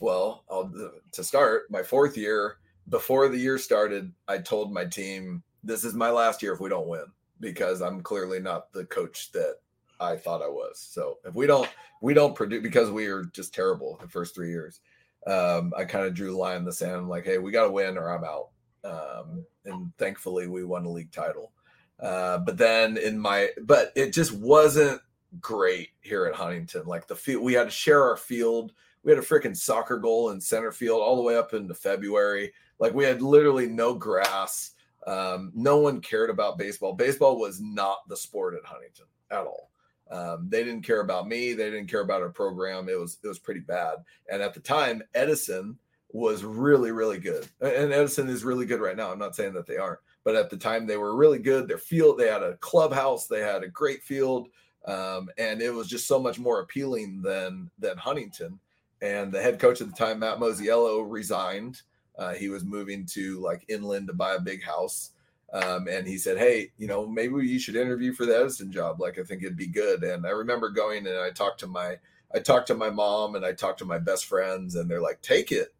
well, I'll, to start my fourth year, before the year started, I told my team, "This is my last year if we don't win." Because I'm clearly not the coach that I thought I was. So if we don't we don't produce because we are just terrible the first three years. Um, I kind of drew the line in the sand. Like, hey, we got to win or I'm out. Um, and thankfully, we won a league title. Uh, but then in my, but it just wasn't great here at Huntington. Like the field, we had to share our field. We had a freaking soccer goal in center field all the way up into February. Like we had literally no grass. Um, no one cared about baseball. Baseball was not the sport at Huntington at all. Um, they didn't care about me. They didn't care about our program. It was it was pretty bad. And at the time, Edison was really really good, and Edison is really good right now. I'm not saying that they aren't, but at the time they were really good. Their field, they had a clubhouse, they had a great field, um, and it was just so much more appealing than than Huntington. And the head coach at the time, Matt Mosiello, resigned. Uh, he was moving to like inland to buy a big house. Um, and he said, Hey, you know, maybe you should interview for the Edison job. Like, I think it'd be good. And I remember going and I talked to my, I talked to my mom and I talked to my best friends and they're like, take it,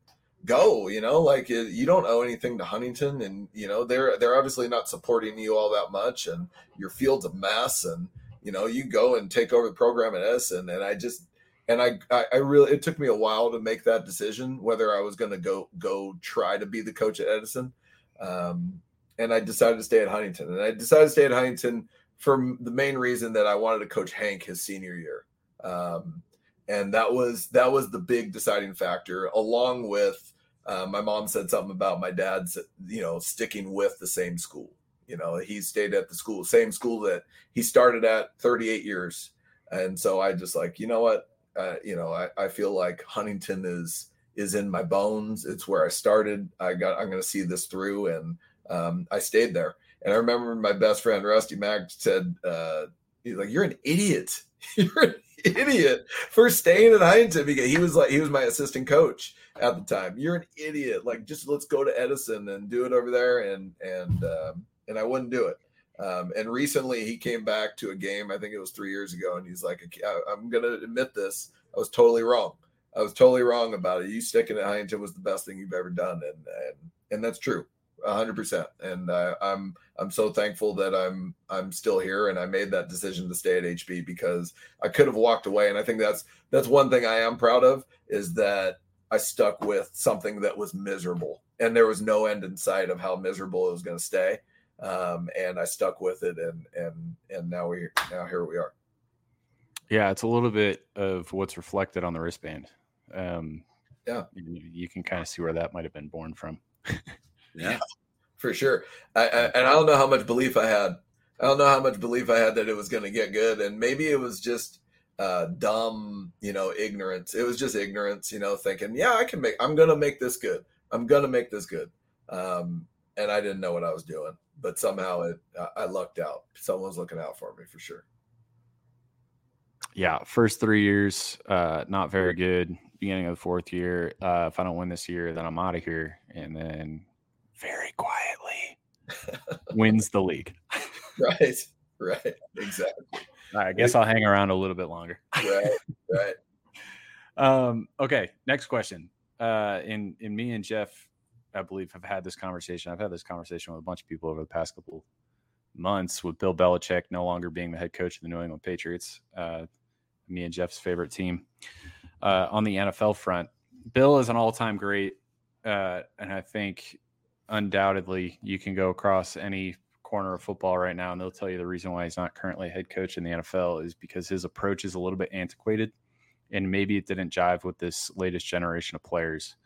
go, you know, like it, you don't owe anything to Huntington and, you know, they're, they're obviously not supporting you all that much and your field's a mess and, you know, you go and take over the program at Edison. And I just, and I, I, I really, it took me a while to make that decision, whether I was going to go, go try to be the coach at Edison. Um, and I decided to stay at Huntington. And I decided to stay at Huntington for the main reason that I wanted to coach Hank his senior year. Um, and that was that was the big deciding factor, along with uh, my mom said something about my dad's, you know, sticking with the same school. You know, he stayed at the school, same school that he started at 38 years. And so I just like, you know what, uh, you know, I, I feel like Huntington is is in my bones. It's where I started. I got I'm going to see this through, and um, I stayed there. And I remember my best friend Rusty Mack said, uh, "He's like, you're an idiot. you're an idiot for staying at Huntington because he was like he was my assistant coach at the time. You're an idiot. Like, just let's go to Edison and do it over there." And and um, and I wouldn't do it. Um, and recently he came back to a game. I think it was three years ago, and he's like, "I'm going to admit this. I was totally wrong. I was totally wrong about it. You sticking at Huntington was the best thing you've ever done, and and and that's true hundred percent. And I'm I'm so thankful that I'm I'm still here and I made that decision to stay at HB because I could have walked away. And I think that's that's one thing I am proud of is that I stuck with something that was miserable and there was no end in sight of how miserable it was going to stay. Um, and I stuck with it and and and now we now here we are. Yeah, it's a little bit of what's reflected on the wristband. Um, yeah, you, you can kind of see where that might have been born from. Yeah, for sure. I, I, and I don't know how much belief I had. I don't know how much belief I had that it was going to get good, and maybe it was just uh, dumb, you know, ignorance. It was just ignorance, you know, thinking, yeah, I can make. I'm going to make this good. I'm going to make this good. Um, and I didn't know what I was doing, but somehow it I lucked out. Someone's looking out for me for sure. Yeah, first three years, uh, not very good. Beginning of the fourth year, uh, if I don't win this year, then I'm out of here. And then very quietly wins the league. right, right, exactly. I guess I'll hang around a little bit longer. right, right. Um, okay, next question. Uh, in in me and Geoff, I believe have had this conversation. I've had this conversation with a bunch of people over the past couple months with Bill Belichick no longer being the head coach of the New England Patriots. Uh, me and Geoff's favorite team uh, on the NFL front. Bill is an all-time great, uh, and I think undoubtedly you can go across any corner of football right now and they'll tell you the reason why he's not currently head coach in the NFL is because his approach is a little bit antiquated and maybe it didn't jive with this latest generation of players.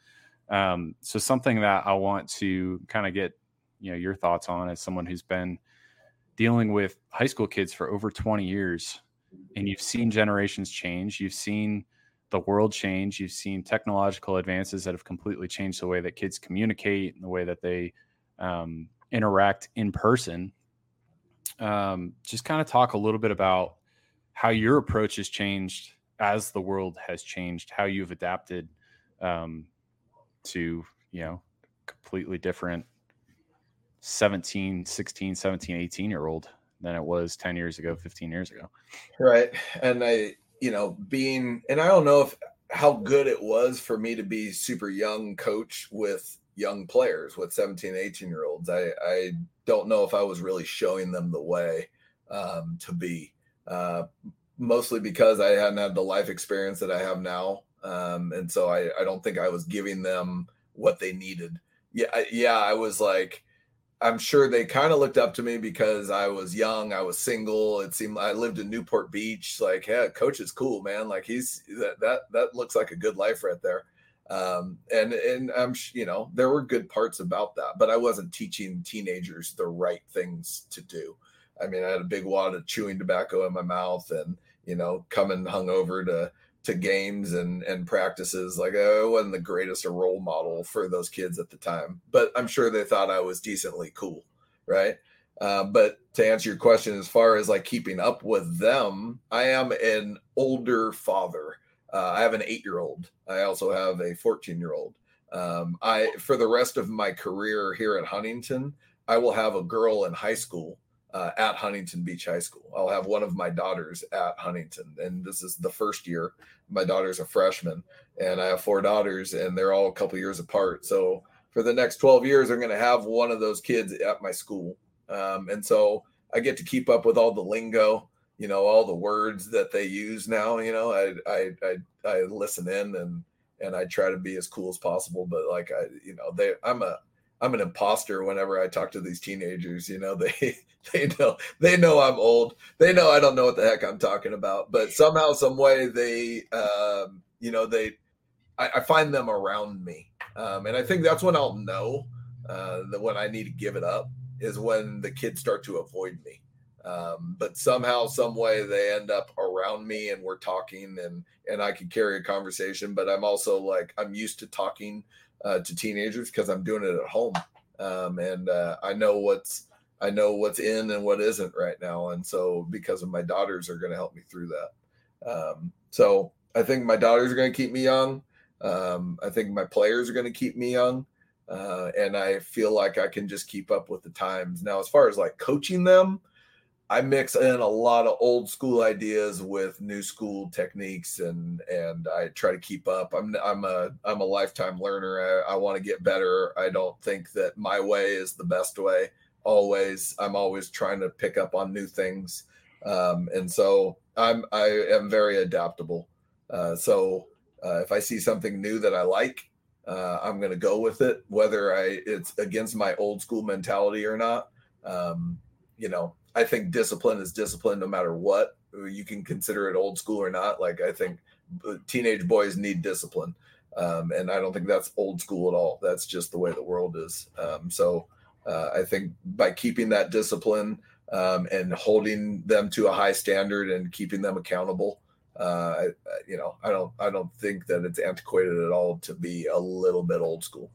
Um, so something that I want to kind of get you know your thoughts on as someone who's been dealing with high school kids for over 20 years and you've seen generations change, you've seen the world change. You've seen technological advances that have completely changed the way that kids communicate and the way that they um, interact in person. Um, just kind of talk a little bit about how your approach has changed as the world has changed, how you've adapted um, to, you know, completely different 17, 16, 17, 18 year old than it was 10 years ago, 15 years ago. Right. And I, you know, being, and I don't know if how good it was for me to be super young coach with young players, with 17, 18 year olds. I, I don't know if I was really showing them the way um, to be, uh, mostly because I hadn't had the life experience that I have now. Um, and so I, I don't think I was giving them what they needed. Yeah. I, yeah. I was like, I'm sure they kind of looked up to me because I was young, I was single. It seemed I lived in Newport Beach. Like, yeah, coach is cool, man. Like he's that that that looks like a good life right there. Um, and and I'm you know there were good parts about that, but I wasn't teaching teenagers the right things to do. I mean, I had a big wad of chewing tobacco in my mouth, and you know, coming hungover to to games and and practices. Like I wasn't the greatest role model for those kids at the time, but I'm sure they thought I was decently cool, right? Uh, but to answer your question, as far as like keeping up with them, I am an older father. Uh, I have an eight year old. I also have a 14 year old. Um, I for the rest of my career here at Huntington, I will have a girl in high school uh, at Huntington Beach High School. I'll have one of my daughters at Huntington, and this is the first year. My daughter's a freshman, and I have four daughters, and they're all a couple years apart. So for the next 12 years, I'm going to have one of those kids at my school, um, and so I get to keep up with all the lingo, you know, all the words that they use now. You know, I I I, I listen in and and I try to be as cool as possible, but like I, you know, they I'm a I'm an imposter whenever I talk to these teenagers. You know, they they know they know I'm old. They know I don't know what the heck I'm talking about. But somehow, some way, they um, you know they I, I, find them around me, um, and I think that's when I'll know uh, that when I need to give it up is when the kids start to avoid me. Um, but somehow, some way, they end up around me, and we're talking, and and I can carry a conversation. But I'm also like I'm used to talking uh, to teenagers because I'm doing it at home, um, and uh, I know what's I know what's in and what isn't right now, and so because of my daughters are going to help me through that. Um, so I think my daughters are going to keep me young. Um, I think my players are going to keep me young, uh, and I feel like I can just keep up with the times. Now, as far as like coaching them, I mix in a lot of old school ideas with new school techniques, and and I try to keep up. I'm I'm a I'm a lifetime learner. I, I want to get better. I don't think that my way is the best way. Always, I'm always trying to pick up on new things, um, and so I'm I am very adaptable. Uh, so uh, if I see something new that I like, uh, I'm going to go with it, whether I it's against my old school mentality or not. Um, you know, I think discipline is discipline no matter what. You can consider it old school or not. Like I think teenage boys need discipline. Um, and I don't think that's old school at all. That's just the way the world is. Um, so uh, I think by keeping that discipline um, and holding them to a high standard and keeping them accountable, uh, you know, I don't, I don't think that it's antiquated at all to be a little bit old school.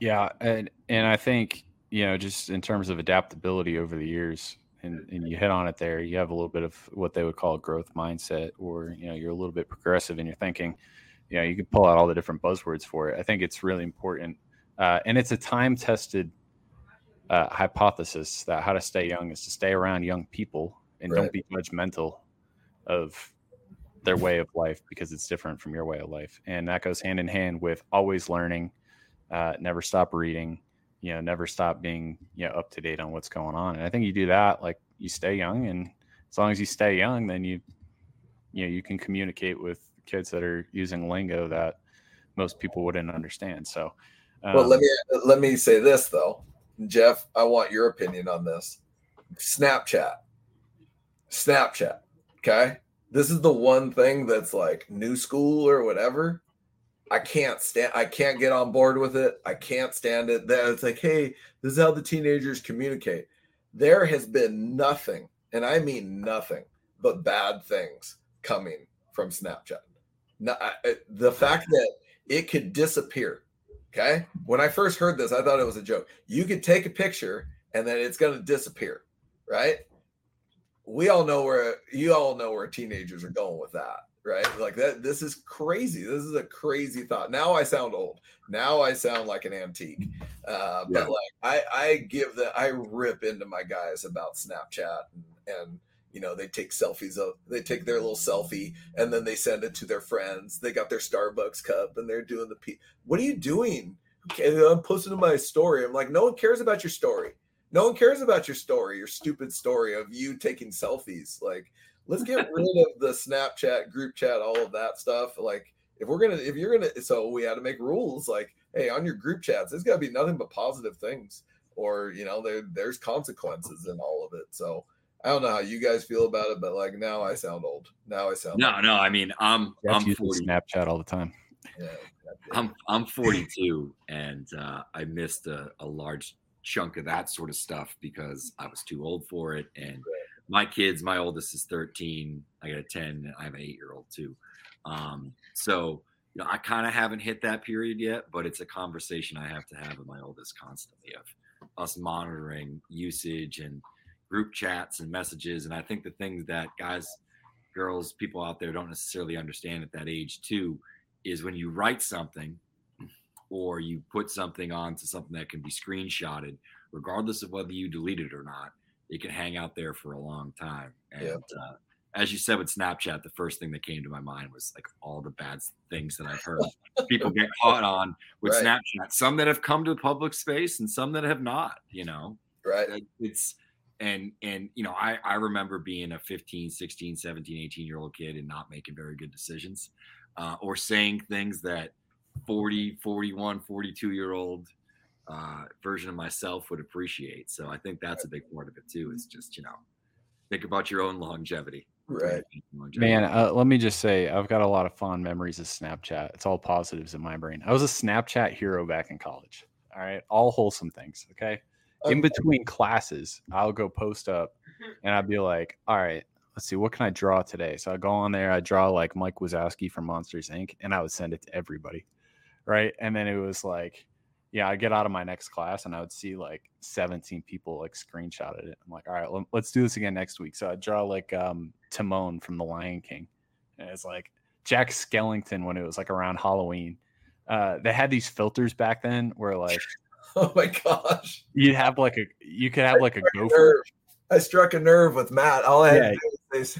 Yeah, and and I think you know, just in terms of adaptability over the years, and, and you hit on it there, you have a little bit of what they would call a growth mindset, or, you know, you're a little bit progressive in your thinking. You know, you can pull out all the different buzzwords for it. I think it's really important. Uh, and it's a time tested uh, hypothesis that how to stay young is to stay around young people and right. don't be judgmental of their way of life because it's different from your way of life. And that goes hand in hand with always learning, uh, never stop reading, you know never stop being you know up to date on what's going on. And i think you do that like you stay young and as long as you stay young then you you know you can communicate with kids that are using lingo that most people wouldn't understand. So um, well let me let me say this though. Geoff i want your opinion on this. Snapchat. Snapchat okay? This is the one thing that's like new school or whatever I can't stand I can't get on board with it. I can't stand it. That it's like, hey, this is how the teenagers communicate. There has been nothing, and I mean nothing, but bad things coming from Snapchat. I, the fact that it could disappear. Okay. When I first heard this, I thought it was a joke. You could take a picture and then it's going to disappear. Right. We all know where you all know where teenagers are going with that right? Like that. This is crazy. This is a crazy thought. Now I sound old. Now I sound like an antique. Uh, Yeah. But like I, I give the, I rip into my guys about Snapchat and, and you know they take selfies of, they take their little selfie and then they send it to their friends. They got their Starbucks cup and they're doing the. P- what are you doing? I'm posting to my story. I'm like, no one cares about your story. No one cares about your story, your stupid story of you taking selfies. Like, let's get rid of the Snapchat, group chat, all of that stuff. Like, if we're gonna, if you're gonna, so we had to make rules. Like, hey, on your group chats, there's got to be nothing but positive things, or you know, there there's consequences in all of it. So I don't know how you guys feel about it, but like now I sound old. Now I sound No, no. I mean, I'm Geoff I'm uses 40. Snapchat all the time. Yeah, I'm I'm 42, and uh, I missed a, a large chunk of that sort of stuff because I was too old for it. And my kids, my oldest is 13. I got a 10. And I have an eight year old too. Um, so you know, I kind of haven't hit that period yet, but it's a conversation I have to have with my oldest constantly of us monitoring usage and group chats and messages. And I think the things that guys, girls, people out there don't necessarily understand at that age too is when you write something or you put something onto something that can be screenshotted, regardless of whether you delete it or not, it can hang out there for a long time. And Yeah. uh, as you said with Snapchat, the first thing that came to my mind was like all the bad things that I've heard people get caught on with Right. Snapchat. Some that have come to the public space and some that have not. You know, right. It's and and you know I, I remember being a 15 16 17 18 year old kid and not making very good decisions uh, or saying things that 40 41 42 year old uh, version of myself would appreciate so i think that's a big part of it too is just you know think about your own longevity Right. Longevity. Man, uh, let me just say, I've got a lot of fond memories of Snapchat. It's all positives in my brain. I was a Snapchat hero back in college. All right, all wholesome things. Okay. In between classes, I'll go post up, and I'd be like, "All right, let's see, what can I draw today?" So I go on there, I draw like Mike Wazowski from Monsters Inc., and I would send it to everybody, right? And then it was like, yeah, I get out of my next class, and I would see like 17 people like screenshotted it. I'm like, all right, let's do this again next week. So I draw like um Timon from The Lion King, and it's like Jack Skellington when it was like around Halloween. Uh, they had these filters back then where like Oh my gosh. you'd have like a you could have like a gopher. Nerve. I struck a nerve with Matt. All I had Yeah. to do was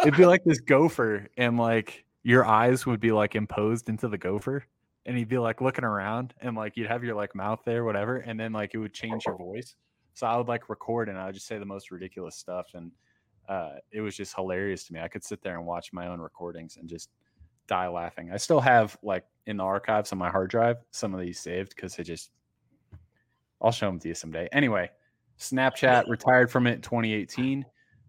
It'd be like this gopher, and like your eyes would be like imposed into the gopher, and he'd be like looking around, and like you'd have your like mouth there, whatever, and then like it would change your voice. So I would like record, and I would just say the most ridiculous stuff, and uh, it was just hilarious to me. I could sit there and watch my own recordings and just die laughing. I still have like in the archives on my hard drive some of these saved because it just. I'll show them to you someday. Anyway, Snapchat retired from it in 2018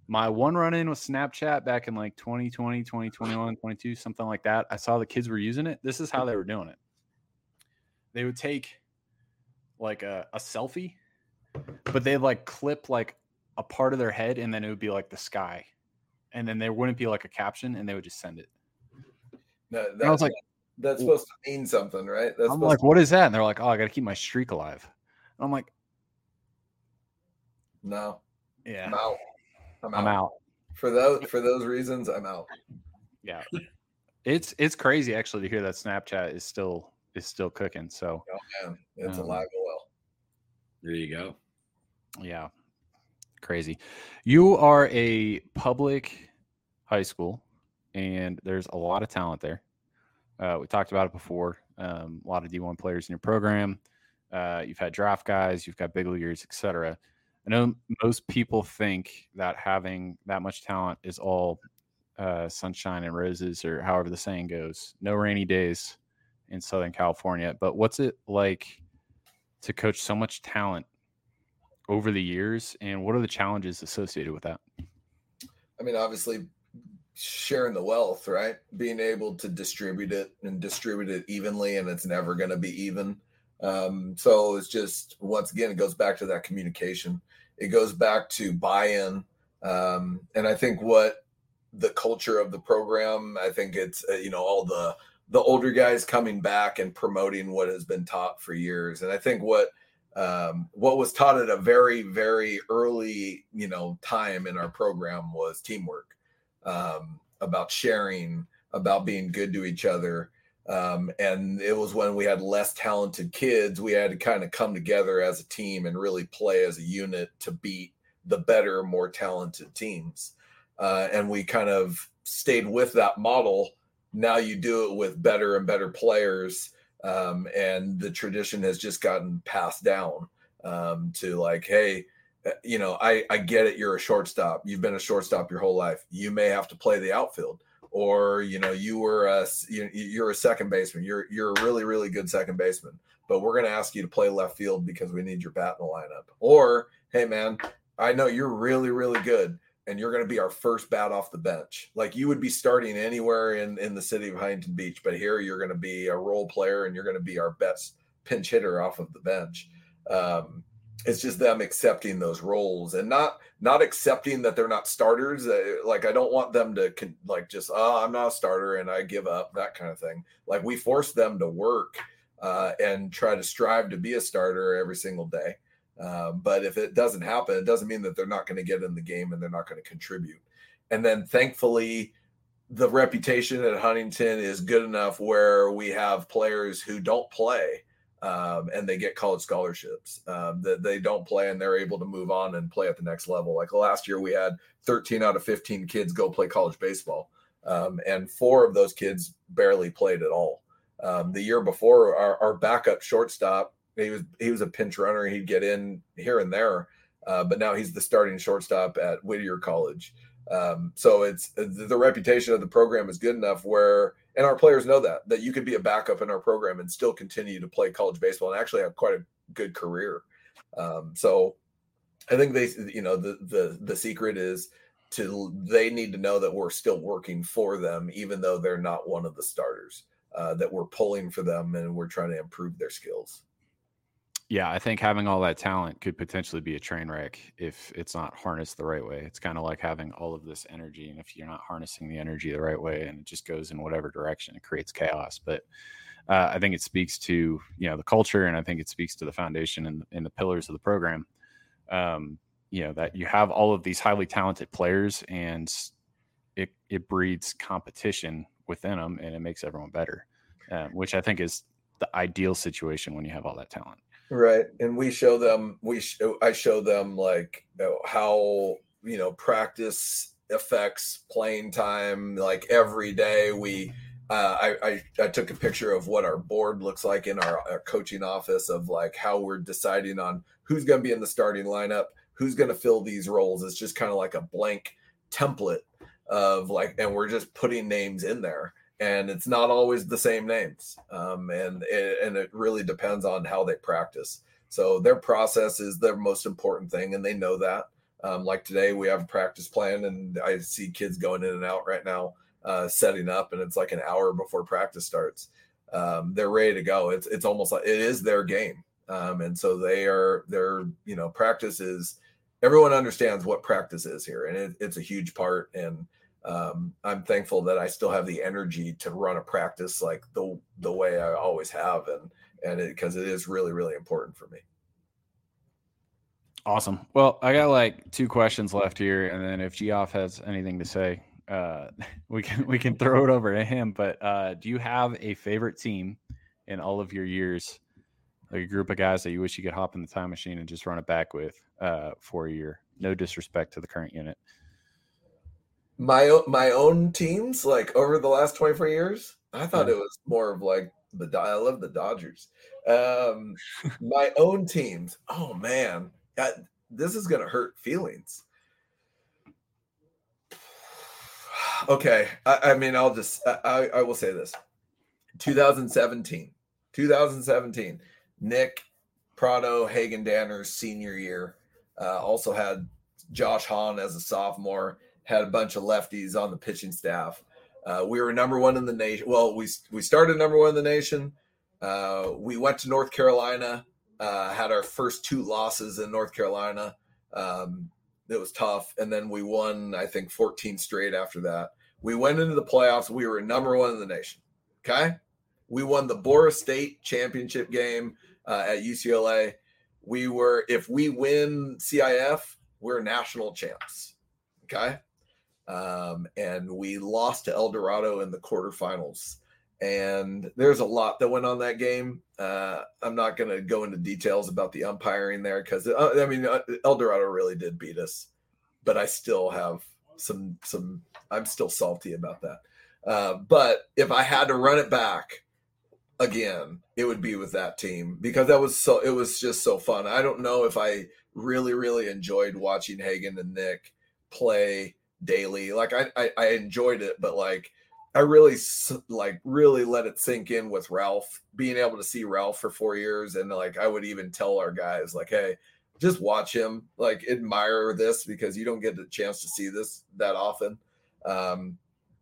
my one run in with Snapchat back in like 2020, 2021, 22, something like that. I saw the kids were using it. This is how they were doing it. They would take like a, a selfie, but they'd like clip like a part of their head and then it would be like the sky. And then there wouldn't be like a caption and they would just send it. no, And I was like, that's supposed to mean something, right? That's I'm like, what is that? And they're like, oh, I got to keep my streak alive. And I'm like, no, yeah, I'm out. I'm out. I'm out. For those for those reasons, I'm out. Yeah. It's it's crazy actually to hear that Snapchat is still is still cooking. So Oh man, it's Um, alive and well. there you go Yeah. Crazy. You are a public high school and there's a lot of talent there. Uh, we talked about it before. Um, a lot of D1 players in your program. Uh, you've had draft guys, you've got big leaguers, etc. I know most people think that having that much talent is all uh, sunshine and roses, or however the saying goes. No rainy days in Southern California. But what's it like to coach so much talent over the years, and what are the challenges associated with that? I mean, obviously, sharing the wealth, right? Being able to distribute it and distribute it evenly, and it's never going to be even. Um, so it's just once again, it goes back to that communication. It goes back to buy-in, um, and I think what the culture of the program. I think it's uh, you know all the the older guys coming back and promoting what has been taught for years, and I think what um, what was taught at a very very early you know time in our program was teamwork um, about sharing, about being good to each other. Um, and it was when we had less talented kids, we had to kind of come together as a team and really play as a unit to beat the better, more talented teams. Uh, and we kind of stayed with that model. Now you do it with better and better players. Um, and the tradition has just gotten passed down um, to like, hey, uh, you know, I, I get it. You're a shortstop. You've been a shortstop your whole life. You may have to play the outfield or you know you were a you're a second baseman you're you're a really really good second baseman but we're going to ask you to play left field because we need your bat in the lineup or hey man i know you're really really good and you're going to be our first bat off the bench. Like you would be starting anywhere in in the city of huntington beach but here you're going to be a role player and you're going to be our best pinch hitter off of the bench. Um, it's just them accepting those roles and not not accepting that they're not starters. Uh, like i don't want them to con- like just oh i'm not a starter and i give up that kind of thing. Like we force them to work uh, and try to strive to be a starter every single day um, but if it doesn't happen it doesn't mean that they're not going to get in the game and they're not going to contribute and then thankfully the reputation at huntington is good enough where we have players who don't play um, and they get college scholarships um, that they don't play and they're able to move on and play at the next level. Like last year, we had 13 out of 15 kids go play college baseball, um, and four of those kids barely played at all. Um, the year before, our, our, backup shortstop, he was he was a pinch runner. He'd get in here and there, uh, but now he's the starting shortstop at Whittier College. Um, so it's the reputation of the program is good enough where and our players know that that you could be a backup in our program and still continue to play college baseball and actually have quite a good career. Um, so I think they, you know, the the the secret is to they need to know that we're still working for them, even though they're not one of the starters. Uh, that we're pulling for them and we're trying to improve their skills. Yeah, I think having all that talent could potentially be a train wreck if it's not harnessed the right way. It's kind of like having all of this energy, and if you're not harnessing the energy the right way, and it just goes in whatever direction, it creates chaos. But uh, I think it speaks to you know the culture, and I think it speaks to the foundation and, and the pillars of the program. Um, you know that you have all of these highly talented players, and it it breeds competition within them, and it makes everyone better, uh, which I think is the ideal situation when you have all that talent. Right. And we show them, we, I show them like how, you know, practice affects playing time. Like every day we, uh, I, I, I took a picture of what our board looks like in our, our coaching office of like how we're deciding on who's going to be in the starting lineup, who's going to fill these roles. It's just kind of like a blank template of like, and we're just putting names in there and it's not always the same names um, and it, and it really depends on how they practice. So their process is their most important thing and they know that. Um, like today we have a practice plan and i see kids going in and out right now uh, setting up and it's like an hour before practice starts. Um, they're ready to go. It's, it's almost like it is their game. Um, and so they are their you know practice is everyone understands what practice is here and it, it's a huge part and um, I'm thankful that I still have the energy to run a practice like the the way I always have, and and because it, it is really really important for me. Awesome. Well, I got like two questions left here, and then if Geoff has anything to say, uh, we can we can throw it over to him. But uh, do you have a favorite team in all of your years, like a group of guys that you wish you could hop in the time machine and just run it back with uh, for a year? No disrespect to the current unit my my own teams like over the last 24 years i thought yeah. it was more of like the i love the dodgers. Um my own teams oh man I, this is gonna hurt feelings. Okay I, I, mean i'll just I, I will say this. 2017 2017 nick pratto hagen danner's senior year uh, also had josh hahn as a sophomore had a bunch of lefties on the pitching staff. Uh, we were number one in the nation. Well, we we started number one in the nation. Uh, we went to North Carolina, uh, had our first two losses in North Carolina. Um, it was tough, and then we won. I think 14 straight after that. We went into the playoffs. We were number one in the nation. Okay, we won the Bora State championship game uh, at UCLA. We were, if we win CIF, we're national champs. Okay um, and we lost to El Dorado in the quarterfinals. And there's a lot that went on that game. Uh, I'm not going to go into details about the umpiring there because uh, I mean uh, El Dorado really did beat us, but I still have some some. I'm still salty about that. Uh, but if I had to run it back again, it would be with that team because that was so. It was just so fun. I don't know if I really really enjoyed watching Hagen and Nick play daily. Like I, I, I enjoyed it, but like I really like really let it sink in with Ralph being able to see Ralph for four years, and like I would even tell our guys like, hey, just watch him, like admire this because you don't get the chance to see this that often. Um,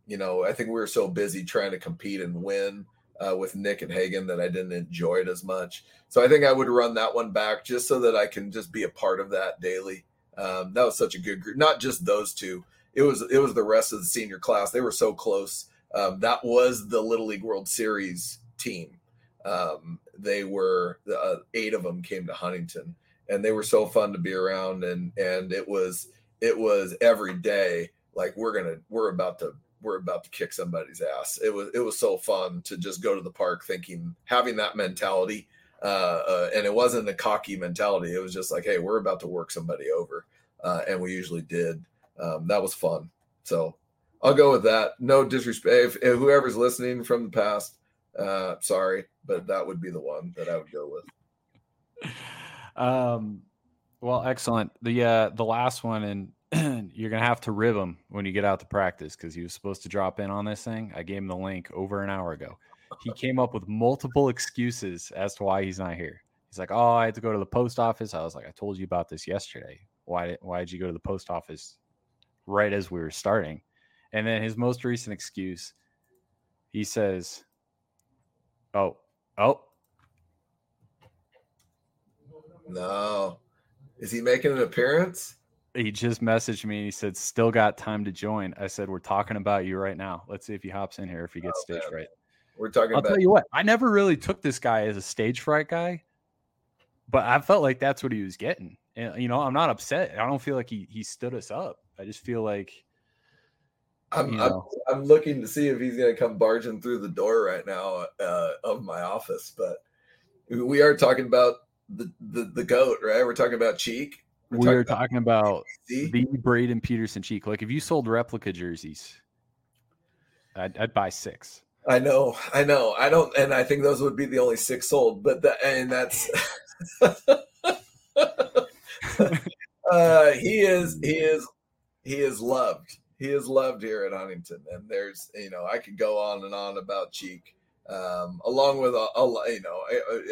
you know, I think we were so busy trying to compete and win uh, with Nick and Hagen that I didn't enjoy it as much. So I think I would run that one back just so that I can just be a part of that daily. Um, that was such a good group, not just those two it was it was the rest of the senior class. They were so close. Um, that was the Little League World Series team. Um, they were uh, eight of them came to Huntington, and they were so fun to be around. And and it was it was every day like we're gonna we're about to we're about to kick somebody's ass. It was it was so fun to just go to the park thinking having that mentality. Uh, uh, and it wasn't a cocky mentality. It was just like, hey, we're about to work somebody over, uh, and we usually did um, that was fun. So I'll go with that. No disrespect. If, if whoever's listening from the past, uh, sorry, but that would be the one that I would go with. Um, well, excellent. The uh, the last one, and you're gonna have to rib him when you get out to practice because he was supposed to drop in on this thing. I gave him the link over an hour ago. He came up with multiple excuses as to why he's not here. He's like, "Oh, I had to go to the post office." I was like, "I told you about this yesterday. Why? Why did you go to the post office right as we were starting. And then his most recent excuse, he says, Oh, oh. No. Is he making an appearance? He just messaged me and he said, Still got time to join. I said, We're talking about you right now. Let's see if he hops in here if he gets oh, stage man. right. We're talking I'll about tell you what, I never really took this guy as a stage fright guy, but I felt like that's what he was getting. And you know, I'm not upset. I don't feel like he he stood us up. I just feel like I'm, I'm, I'm looking to see if he's going to come barging through the door right now uh, of my office. But we are talking about the, the, the goat, right? We're talking about Cheek. We're we talking are talking about, the Braden Peterson Cheek. Like if you sold replica jerseys, I'd, I'd buy six. I know, I know, I don't, and I think those would be the only six sold. But that, and that's. uh, he is he is he is loved. He is loved here at Huntington, and there's you know I could go on and on about Cheek, um, along with a, a you know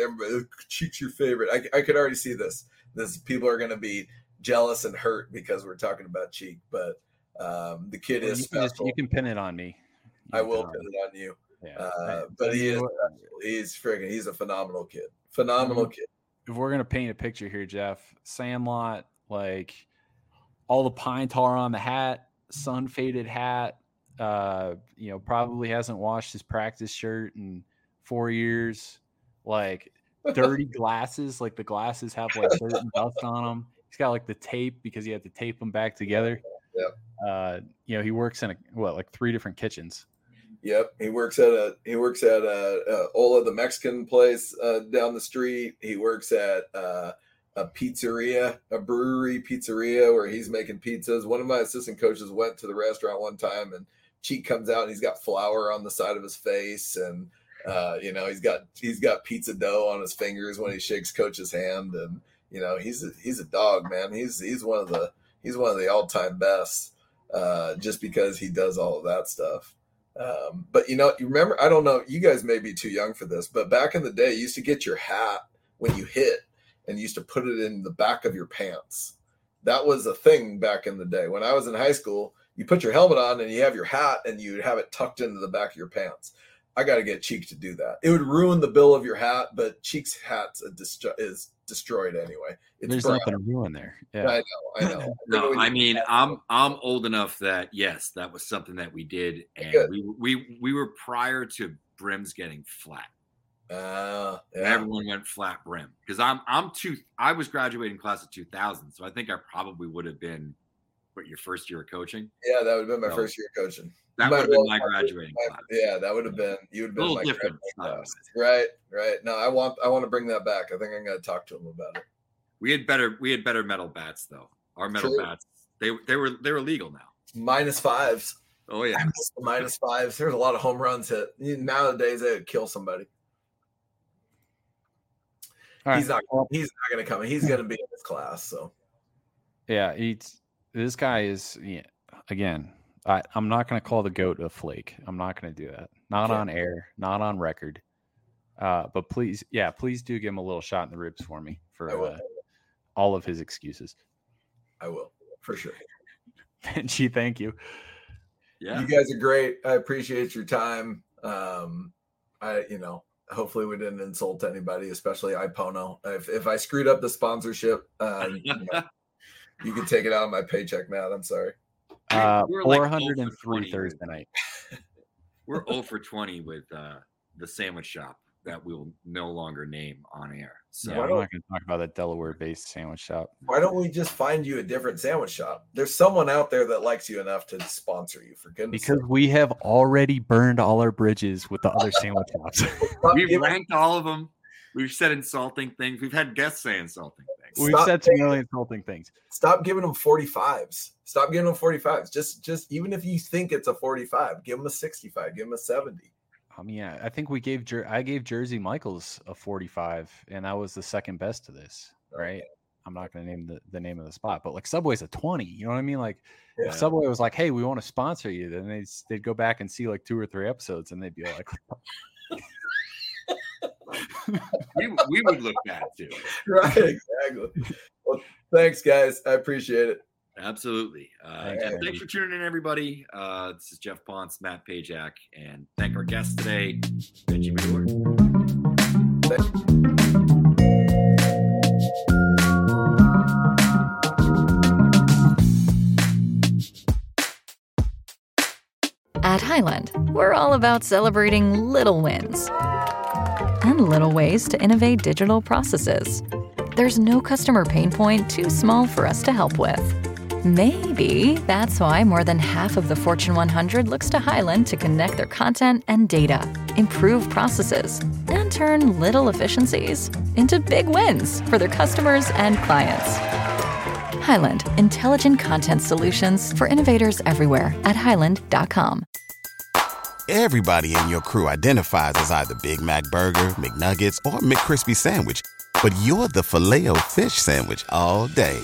everybody, Cheek's your favorite. I, I could already see this. This people are going to be jealous and hurt because we're talking about Cheek, but um, the kid well, is you can, just, you can pin it on me. You I will pin it on you. Yeah. Uh, but he is he's friggin' he's a phenomenal kid. Phenomenal kid. If we're gonna paint a picture here, Geoff, Sandlot, like all the pine tar on the hat, sun faded hat. Uh, you know, probably hasn't washed his practice shirt in four years. Like dirty glasses, like the glasses have like dirt and dust on them. He's got like the tape because he had to tape them back together. Yeah. Uh, you know, he works in a what like three different kitchens. Yep, he works at a he works at a, a Ola the Mexican place uh, down the street. He works at uh, a pizzeria, a brewery pizzeria where he's making pizzas. One of my assistant coaches went to the restaurant one time and Cheek comes out and he's got flour on the side of his face and uh, you know he's got he's got pizza dough on his fingers when he shakes coach's hand and you know he's a, he's a dog man. He's he's one of the he's one of the all-time best uh, just because he does all of that stuff. Um, but you know you remember I don't know you guys may be too young for this but back in the day you used to get your hat when you hit and used to put it in the back of your pants. That was a thing back in the day. When I was in high school, you put your helmet on and you have your hat and you have it tucked into the back of your pants. I got to get Cheek to do that. It would ruin the bill of your hat, but Cheek's hat is destroyed anyway. It's There's brown. nothing to ruin there. Yeah, I know. I know. no, I mean, I'm I'm old enough that yes, that was something that we did, and we we we were prior to brims getting flat. Uh, yeah. Everyone went flat brim because I'm I'm two. I was graduating class of 2000, so I think I probably would have been what your first year of coaching. Yeah, that would have been my No. first year of coaching. That would have been my graduating my- class. Yeah, that would have been you would have been my different. class. Right, right. No, I want I want to bring that back. I think I'm gonna talk to him about it. We had better we had better metal bats though. Our metal True. bats they they were they were legal now. Minus fives. Oh yeah. Minus fives. There's a lot of home runs hit. Nowadays they would kill somebody. All He's right. not he's not gonna come. He's gonna be in this class. So Yeah, he's this guy is yeah, again. I, I'm not going to call the goat a flake. I'm not going to do that. Not Okay. on air. Not on record. Uh, but please, yeah, please do give him a little shot in the ribs for me for uh, all of his excuses. I will for sure. Benji, thank you. Yeah. You guys are great. I appreciate your time. Um, I, you know, hopefully we didn't insult anybody, especially Ipono. If if I screwed up the sponsorship, uh, you, know, you can take it out of my paycheck, Matt. I'm sorry. Uh, we're like 403 0 for 20. Thursday night. We're 0 for 20 with uh, the sandwich shop that we will no longer name on air. So Yeah, Why I'm don't- going to talk about that Delaware-based sandwich shop. Why don't we just find you a different sandwich shop? There's someone out there that likes you enough to sponsor you. For goodness' Because sake. we have already burned all our bridges with the other sandwich shops. We've ranked all of them. We've said insulting things. We've had guests say insulting things. We've said some taking- really insulting things. stop giving them 45s. Stop giving them 45s. Just just even if you think it's a 45, give them a 65, give them a 70. I mean, yeah, I think we gave Jer- I gave Jersey Mike's a 45, and that was the second best to this, right? I'm not going to name the, the name of the spot, but like Subway's a 20. You know what I mean? Like Yeah. if Subway was like, "Hey, we want to sponsor you," then they'd they'd go back and see like two or three episodes, and they'd be like, we, we would look bad too. Right, exactly. Well, thanks, guys. I appreciate it. Absolutely. Uh, Thanks, thanks for tuning in, everybody. Uh, this is Geoff Pontes, Matt Pajak, and thank our guest today, Benji Medure. At Highland, we're all about celebrating little wins and little ways to innovate digital processes. There's no customer pain point too small for us to help with. Maybe that's why more than half of the Fortune 100 looks to Highland to connect their content and data, improve processes, and turn little efficiencies into big wins for their customers and clients. Highland, intelligent content solutions for innovators everywhere at highland.com. Everybody in your crew identifies as either Big Mac Burger, McNuggets, or McCrispy Sandwich. But you're the filet fish Sandwich all day.